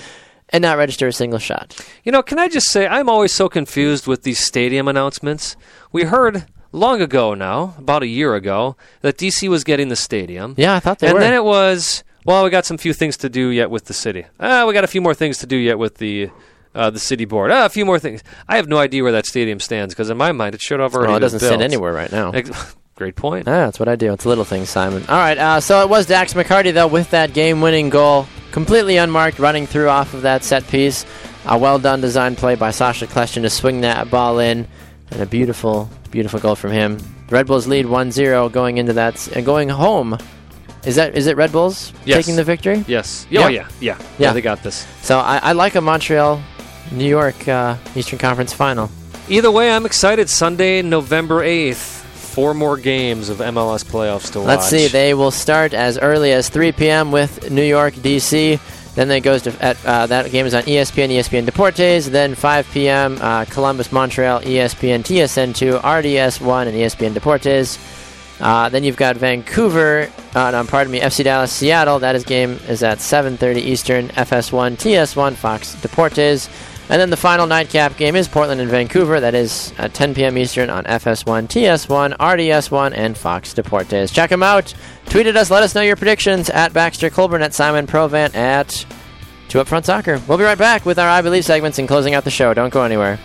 and not register a single shot. You know, can I just say I'm always so confused with these stadium announcements. We heard long ago now, about a year ago, that DC was getting the stadium. Yeah, I thought they and were. And then it was, well, we got some few things to do yet with the city. Ah, we got a few more things to do yet with the uh, the city board. Ah, a few more things. I have no idea where that stadium stands because in my mind it should have already well, it doesn't stand anywhere right now. [laughs] Great point. Ah, that's what I do. It's little things, Simon. All right, uh, so it was Dax McCarty, though, with that game winning goal, completely unmarked, running through off of that set piece. A well done design play by Sacha Kljestan to swing that ball in, and a beautiful, beautiful goal from him. Red Bulls lead 1 0 going into that, and going home. Is that is it Red Bulls Yes. taking the victory? Yes. Oh, yeah. Yeah. Yeah. Yeah. They got this. So I, I like a Montreal, New York uh, Eastern Conference final. Either way, I'm excited. Sunday, November 8th. Four more games of MLS playoffs to watch. Let's see. They will start as early as 3 p.m. with New York, D.C. Then they goes to at, uh, that game is on ESPN, ESPN Deportes. Then 5 p.m. Uh, Columbus, Montreal, ESPN, TSN2, RDS1, and ESPN Deportes. Uh, then you've got Vancouver. Uh, no, pardon me, FC Dallas, Seattle. That is game is at 7:30 Eastern. FS1, TS1, Fox Deportes. And then the final nightcap game is Portland and Vancouver. That is at 10 p.m. Eastern on FS1, TS1, RDS1, and Fox Deportes. Check them out. Tweet at us. Let us know your predictions at Baxter Colburn, at Simon Provan, at Two Up Front Soccer. We'll be right back with our I Believe segments and closing out the show. Don't go anywhere.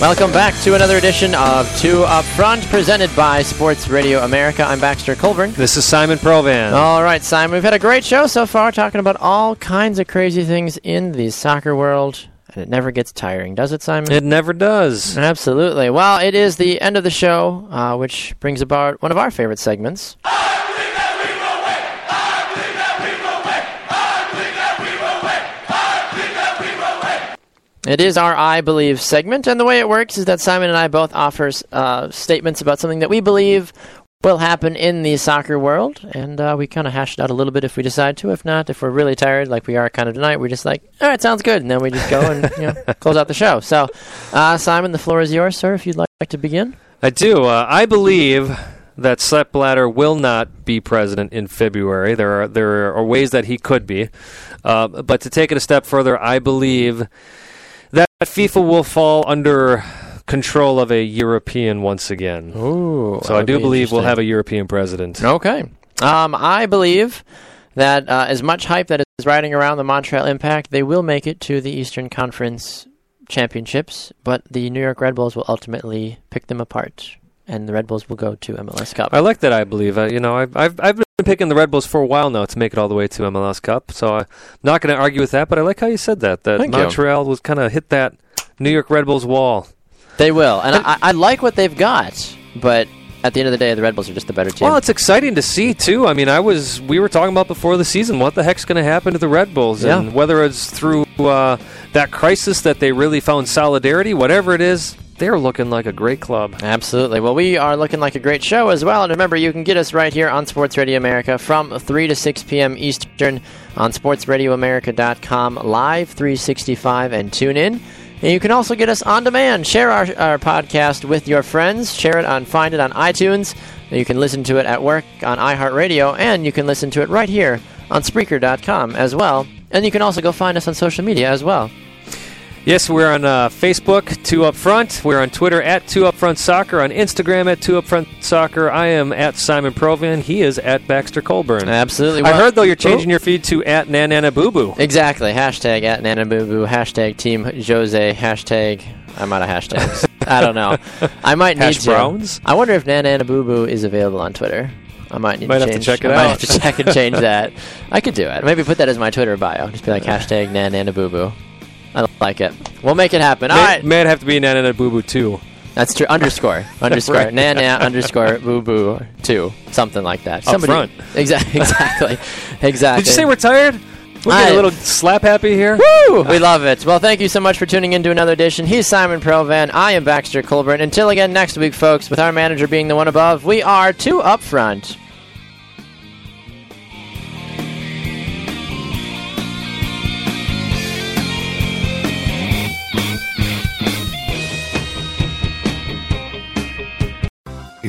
Welcome back to another edition of Two Up Front, presented by Sports Radio America. I'm Baxter Colburn. This is Simon Provan. All right, Simon, we've had a great show so far talking about all kinds of crazy things in the soccer world, and it never gets tiring, does it, Simon? It never does. Absolutely. Well, it is the end of the show, uh, which brings about one of our favorite segments. It is our I Believe segment, and the way it works is that Simon and I both offer uh, statements about something that we believe will happen in the soccer world, and uh, we kind of hash it out a little bit if we decide to. If not, if we're really tired, like we are kind of tonight, we're just like, all right, sounds good, and then we just go and you know, [laughs] close out the show. So, uh, Simon, the floor is yours, sir, if you'd like to begin. I do. Uh, I believe that Sepp will not be president in February. There are there are ways that he could be, uh, but to take it a step further, I believe that FIFA will fall under control of a European once again. Ooh, so I do believe we'll have a European president. Okay. Um, I believe that uh, as much hype that is riding around the Montreal Impact, they will make it to the Eastern Conference Championships, but the New York Red Bulls will ultimately pick them apart and the Red Bulls will go to MLS Cup. I like that. I believe. Uh, you know, I've, I've I've been picking the Red Bulls for a while now to make it all the way to MLS Cup. So I'm not going to argue with that. But I like how you said that. That Thank Montreal you. was kind of hit that New York Red Bulls wall. They will, and I, I like what they've got, but at the end of the day, the Red Bulls are just the better team. Well, it's exciting to see too. I mean, I was we were talking about before the season what the heck's going to happen to the Red Bulls, Yeah. and whether it's through uh, that crisis that they really found solidarity, whatever it is, they're looking like a great club. Absolutely. Well, we are looking like a great show as well. And remember, you can get us right here on Sports Radio America from 3 to 6 p.m. Eastern on sportsradioamerica.com, live 365, and tune in. And you can also get us on demand. Share our, our podcast with your friends. Share it on, find it on iTunes. You can listen to it at work on iHeartRadio, and you can listen to it right here on Spreaker.com as well. And you can also go find us on social media as well. Yes, we're on uh, Facebook, Two Up Front. We're on Twitter at Two Up Front Soccer. On Instagram at Two Up Front Soccer. I am at Simon Provan. He is at Baxter Colburn. Absolutely. I heard though you're changing Oh. your feed to at Nanana Boo Boo. Exactly. Hashtag at Nanabubu. Hashtag Team Jose. Hashtag. I'm out of hashtags. I don't know. I might need Hash to. browns? I wonder if Nanabubu is available on Twitter. I might need Might to have to change. check it I might out. have to check and change that. I could do it. Maybe put that as my Twitter bio. Just be like hashtag Nanabubu. I like it. We'll make it happen. All May, right. may have to be Nanana Boo Boo too. That's true. Underscore. [laughs] Underscore. Right. Nana [laughs] underscore boo boo two. Something like that. Up front. [laughs] Exactly. Exactly. Exactly. Did you say? We're tired? We get a little slap happy here. Woo! Uh, we love it. Well, thank you so much for tuning in to another edition. He's Simon Provan. I am Baxter Colburn. Until again next week, folks, with our manager being the one above, we are two up front.